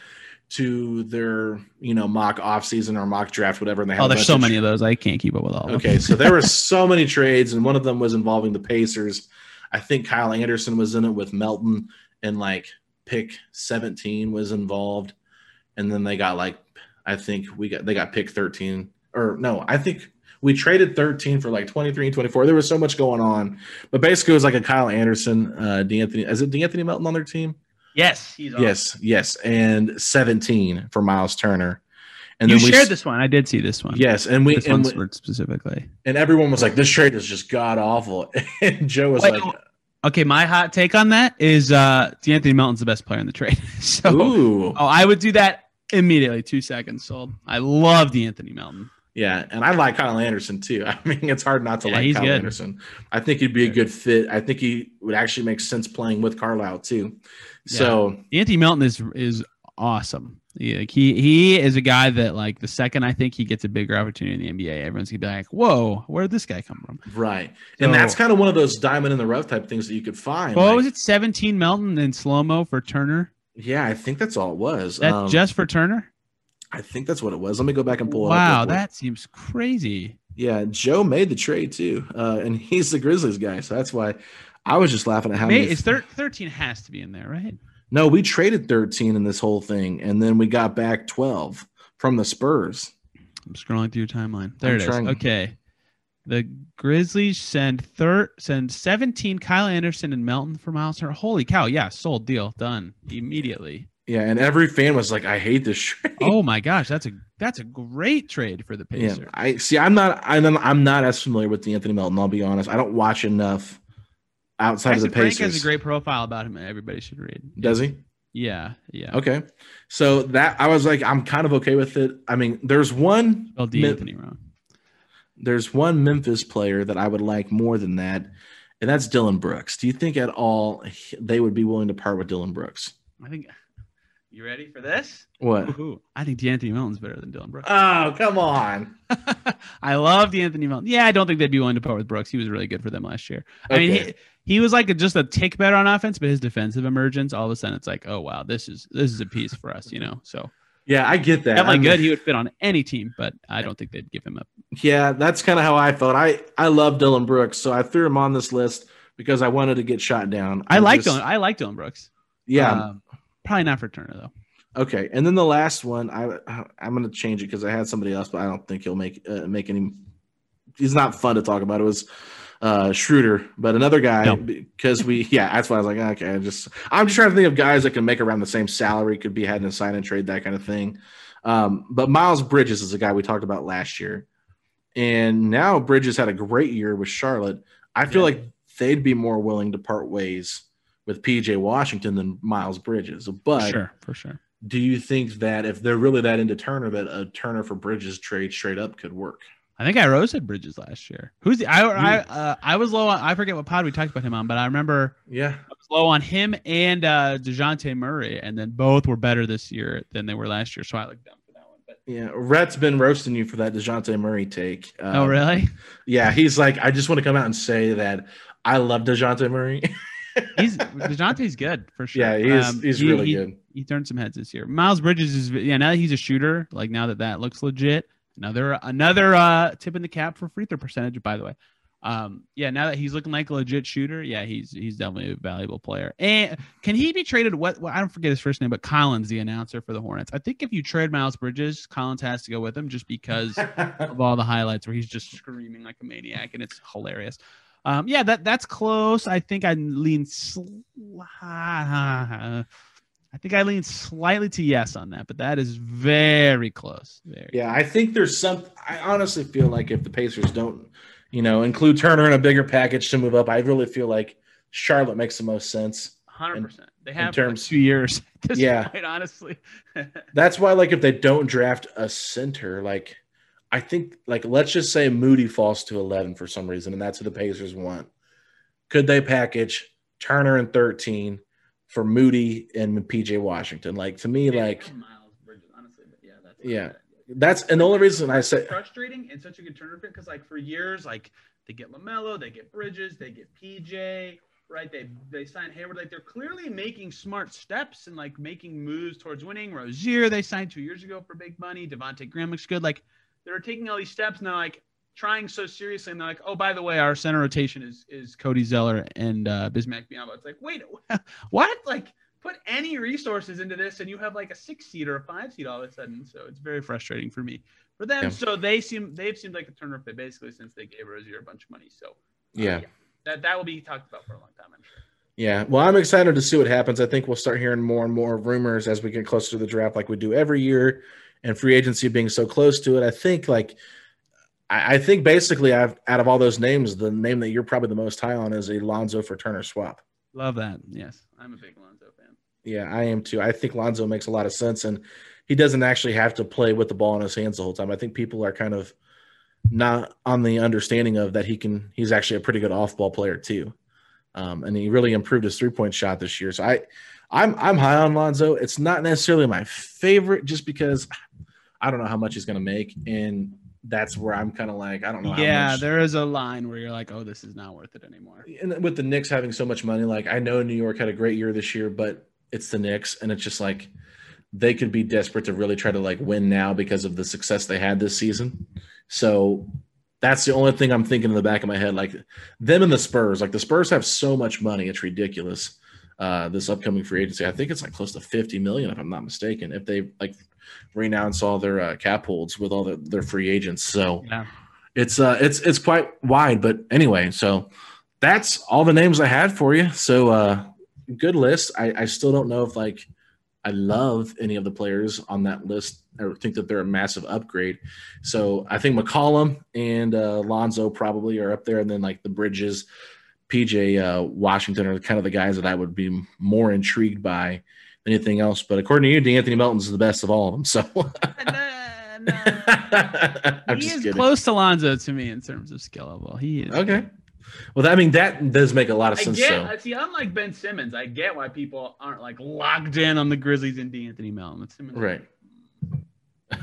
to their, you know, mock offseason or mock draft, whatever. They have Oh, there's so many of those. I can't keep up with all. Okay, so there were so many trades, and one of them was involving the Pacers. I think Kyle Anderson was in it with Melton, and like pick 17 was involved, and then they got like, I think we got they got pick 13, or no, I think we traded 13 for like 23 and 24. There was so much going on, but basically it was like a Kyle Anderson, uh, D'Anthony. Is it D'Anthony Melton on their team? Yes, he's on. Yes, yes, and 17 for Miles Turner. And you then we shared this one. I did see this one. Yes, and we this and one's we- specifically. and everyone was like, "This trade is just god awful." And Joe was Wait, like, Okay, my hot take on that is uh D'Anthony Melton's the best player in the trade. so "Ooh, oh, I would do that immediately. Two seconds sold. I love D'Anthony Melton. Yeah." And I like Kyle Anderson too. I mean, it's hard not to Yeah, like he's Kyle good. Anderson. I think he'd be a good fit. I think he would actually make sense playing with Carlisle too. So D'Anthony Melton is is awesome. Yeah, like he he is a guy that like the second I think he gets a bigger opportunity in the NBA, everyone's gonna be like, "Whoa, where did this guy come from?" right, and that's kind of one of those diamond in the rough type things that you could find. What like- was it? Seventeen Melton and slow mo for Turner. Yeah, I think that's all it was. That Um, just for Turner. I think that's what it was. Let me go back and pull it up. Wow, that seems crazy. Yeah, Joe made the trade too, uh, and he's the Grizzlies guy, so that's why I was just laughing at how May, many. it's thir- thirteen has to be in there, right? no, we traded 13 in this whole thing, and then we got back 12 from the Spurs. I'm scrolling through your timeline. There I'm it is. trying- Okay. The Grizzlies send thir- send 17 Kyle Anderson and Melton for Miles Turner. Holy cow. Yeah, sold deal. Done immediately. Yeah, and every fan was like, "I hate this trade." Oh my gosh, that's a that's a great trade for the yeah, Pacers. I see. I'm not. I'm, I'm not as familiar with the Anthony Melton. I'll be honest. I don't watch enough outside of the Frank Pacers. has a great profile about him that everybody should read. Does he? Yeah, yeah. Okay, so that I was like, I'm kind of okay with it. I mean, there's one. Spelled D. Mem- Anthony wrong. there's one Memphis player that I would like more than that, and that's Dillon Brooks. Do you think at all they would be willing to part with Dillon Brooks? I think you ready for this? What? Ooh, I think D'Anthony Melton's better than Dillon Brooks. Oh, come on. I love D'Anthony Melton. Yeah, I don't think they'd be willing to part with Brooks. He was really good for them last year. I mean, he, he was like a, just a tick better on offense, but his defensive emergence, all of a sudden, it's like, oh wow, this is this is a piece for us, you know. So Yeah, I get that. definitely I'm- good. He would fit on any team, but I don't think they'd give him up. Yeah, that's kind of how I felt. I I love Dillon Brooks, so I threw him on this list because I wanted to get shot down. I like just- Dillon. I like Dillon Brooks. Yeah. Um, probably not for Turner though. okay, and then the last one, I I'm gonna change it because I had somebody else, but I don't think he'll make uh, make any. He's not fun to talk about. It was uh, Schroeder, but another guy No. because we yeah that's why I was like okay I just I'm just trying to think of guys that can make around the same salary could be had in a sign and trade that kind of thing. Um, but Miles Bridges is a guy we talked about last year, and now Bridges had a great year with Charlotte. I feel like they'd be more willing to part ways with PJ Washington than Miles Bridges. But sure, for sure. do you think that if they're really that into Turner, that a Turner for Bridges trade straight up could work? I think I at Bridges last year. Who's the I I uh, I was low on I forget what pod we talked about him on, but I remember Yeah, I was low on him and uh DeJounte Murray, and then both were better this year than they were last year. So I looked down for that one. But yeah. Rhett's been roasting you for that Dejounte Murray take. Um, oh really? Yeah, he's like, I just want to come out and say that I love Dejounte Murray. He's DeJounte's good for sure. Um, Yeah, he is- he's he- really he- good. He turned some heads this year. Miles Bridges is yeah. Now that he's a shooter, like now that that looks legit, another another uh tip in the cap for free throw percentage. By the way, um yeah. Now that he's looking like a legit shooter, yeah, he's he's definitely a valuable player. And can he be traded? What well, I don't forget his first name, but Collins, the announcer for the Hornets. I think if you trade Miles Bridges, Collins has to go with him just because of all the highlights where he's just screaming like a maniac, and it's hilarious. Um, yeah, that that's close. I think I lean. Sl- I think I lean slightly to yes on that, but that is very close. Very. yeah, I think there's some. I honestly feel like if the Pacers don't, you know, include Turner in a bigger package to move up, I really feel like Charlotte makes the most sense. Hundred percent. They in have terms- terms two years. Yeah. point, honestly. That's why, like, if they don't draft a center, like, I think, like, let's just say Moody falls to 11 for some reason, and that's who the Pacers want. Could they package Turner and 13 for Moody and PJ Washington? Like, to me, like, Miles Bridges, honestly, but yeah, that's yeah, that's, and the only reason I say, frustrating and such a good turner fit because like for years, like they get Lamelo, they get Bridges, they get PJ, right? They they sign Hayward. Like they're clearly making smart steps and like making moves towards winning. Rozier they signed two years ago for big money. Devontae Graham looks good. Like they're taking all these steps and they're like trying so seriously and they're like, oh, by the way, our center rotation is is Cody Zeller and uh, Bismack Biyombo. It's like, wait, what? Like put any resources into this and you have like a six seed or a five seed all of a sudden. So it's very frustrating for me. For them, Yeah. so they seem they've seemed like a turner fit basically since they gave Rozier a bunch of money. So uh, yeah. that that will be talked about for a long time, I'm sure. Yeah, well, I'm excited to see what happens. I think we'll start hearing more and more rumors as we get closer to the draft, like we do every year, and free agency being so close to it. I think, like, I, I think basically, I've out of all those names, the name that you're probably the most high on is a Lonzo for Turner swap. Love that. Yes, I'm a big Lonzo fan. Yeah, I am too. I think Lonzo makes a lot of sense, and he doesn't actually have to play with the ball in his hands the whole time. I think people are kind of not on the understanding of that he can. He's actually a pretty good off-ball player too, um, and he really improved his three-point shot this year. So I, I'm I'm high on Lonzo. It's not necessarily my favorite, just because I don't know how much he's going to make, and that's where I'm kind of like I don't know. How Yeah, there is a line where you're like, oh, this is not worth it anymore. and with the Knicks having so much money, like I know New York had a great year this year, but it's the Knicks, and it's just like they could be desperate to really try to like win now because of the success they had this season. So that's the only thing I'm thinking in the back of my head. Like them and the Spurs, like the Spurs have so much money, it's ridiculous. Uh, this upcoming free agency, I think it's like close to 50 million, if I'm not mistaken. If they like renounce all their uh, cap holds with all the, their free agents, so Yeah. it's uh it's it's quite wide but anyway so that's all the names i had for you. So uh good list. I i still don't know if like i love any of the players on that list or think that they're a massive upgrade. So i think mccollum and uh lonzo probably are up there and then like the bridges pj uh washington are kind of the guys that i would be more intrigued by than anything else but according to you d'anthony melton's is the best of all of them so I'm he is kidding. close to Lonzo to me in terms of skill level. He is. Okay. Well, I mean that does make a lot of I sense. get. So I See, unlike Ben Simmons, I get why people aren't like locked in on the Grizzlies and D'Anthony Melton. But right.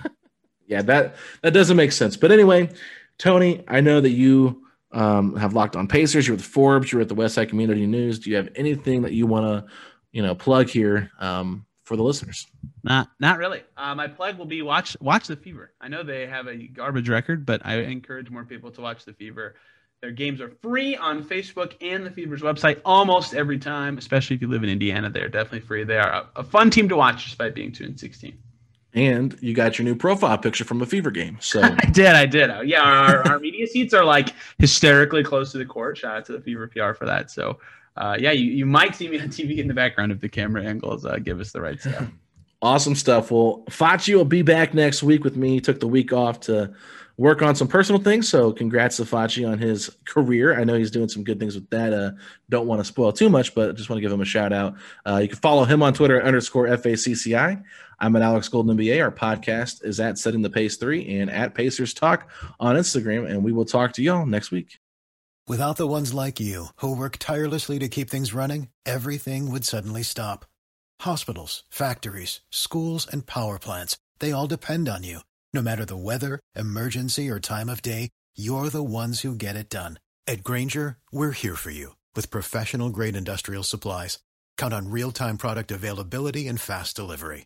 yeah, that that doesn't make sense. But anyway, Tony, I know that you um, have locked on Pacers. You're with Forbes. You're at the Westside Community News. Do you have anything that you want to, you know, plug here um, for the listeners? Not, not really. Uh, my plug will be watch watch the Fever. I know they have a garbage record, but I encourage more people to watch the Fever. Their games are free on Facebook and the Fever's website almost every time, especially if you live in Indiana. They're definitely free. They are a, a fun team to watch despite being two and sixteen. And you got your new profile picture from a Fever game. So I did, I did. Yeah, our, our media seats are like hysterically close to the court. Shout out to the Fever PR for that. So, uh, yeah, you, you might see me on TV in the background if the camera angles uh, give us the right stuff. Awesome stuff. Well, Facci will be back next week with me. He took the week off to work on some personal things. So congrats to Facci on his career. I know he's doing some good things with that. Uh, don't want to spoil too much, but just want to give him a shout out. Uh, you can follow him on Twitter underscore FACCI. I'm at Alex Golden NBA. Our podcast is at Setting the Pace 3 and at Pacers Talk on Instagram. And we will talk to y'all next week. Without the ones like you, who work tirelessly to keep things running, everything would suddenly stop. Hospitals, factories, schools, and power plants, they all depend on you. No matter the weather, emergency, or time of day, you're the ones who get it done. At Grainger, we're here for you with professional grade industrial supplies. Count on real time product availability and fast delivery.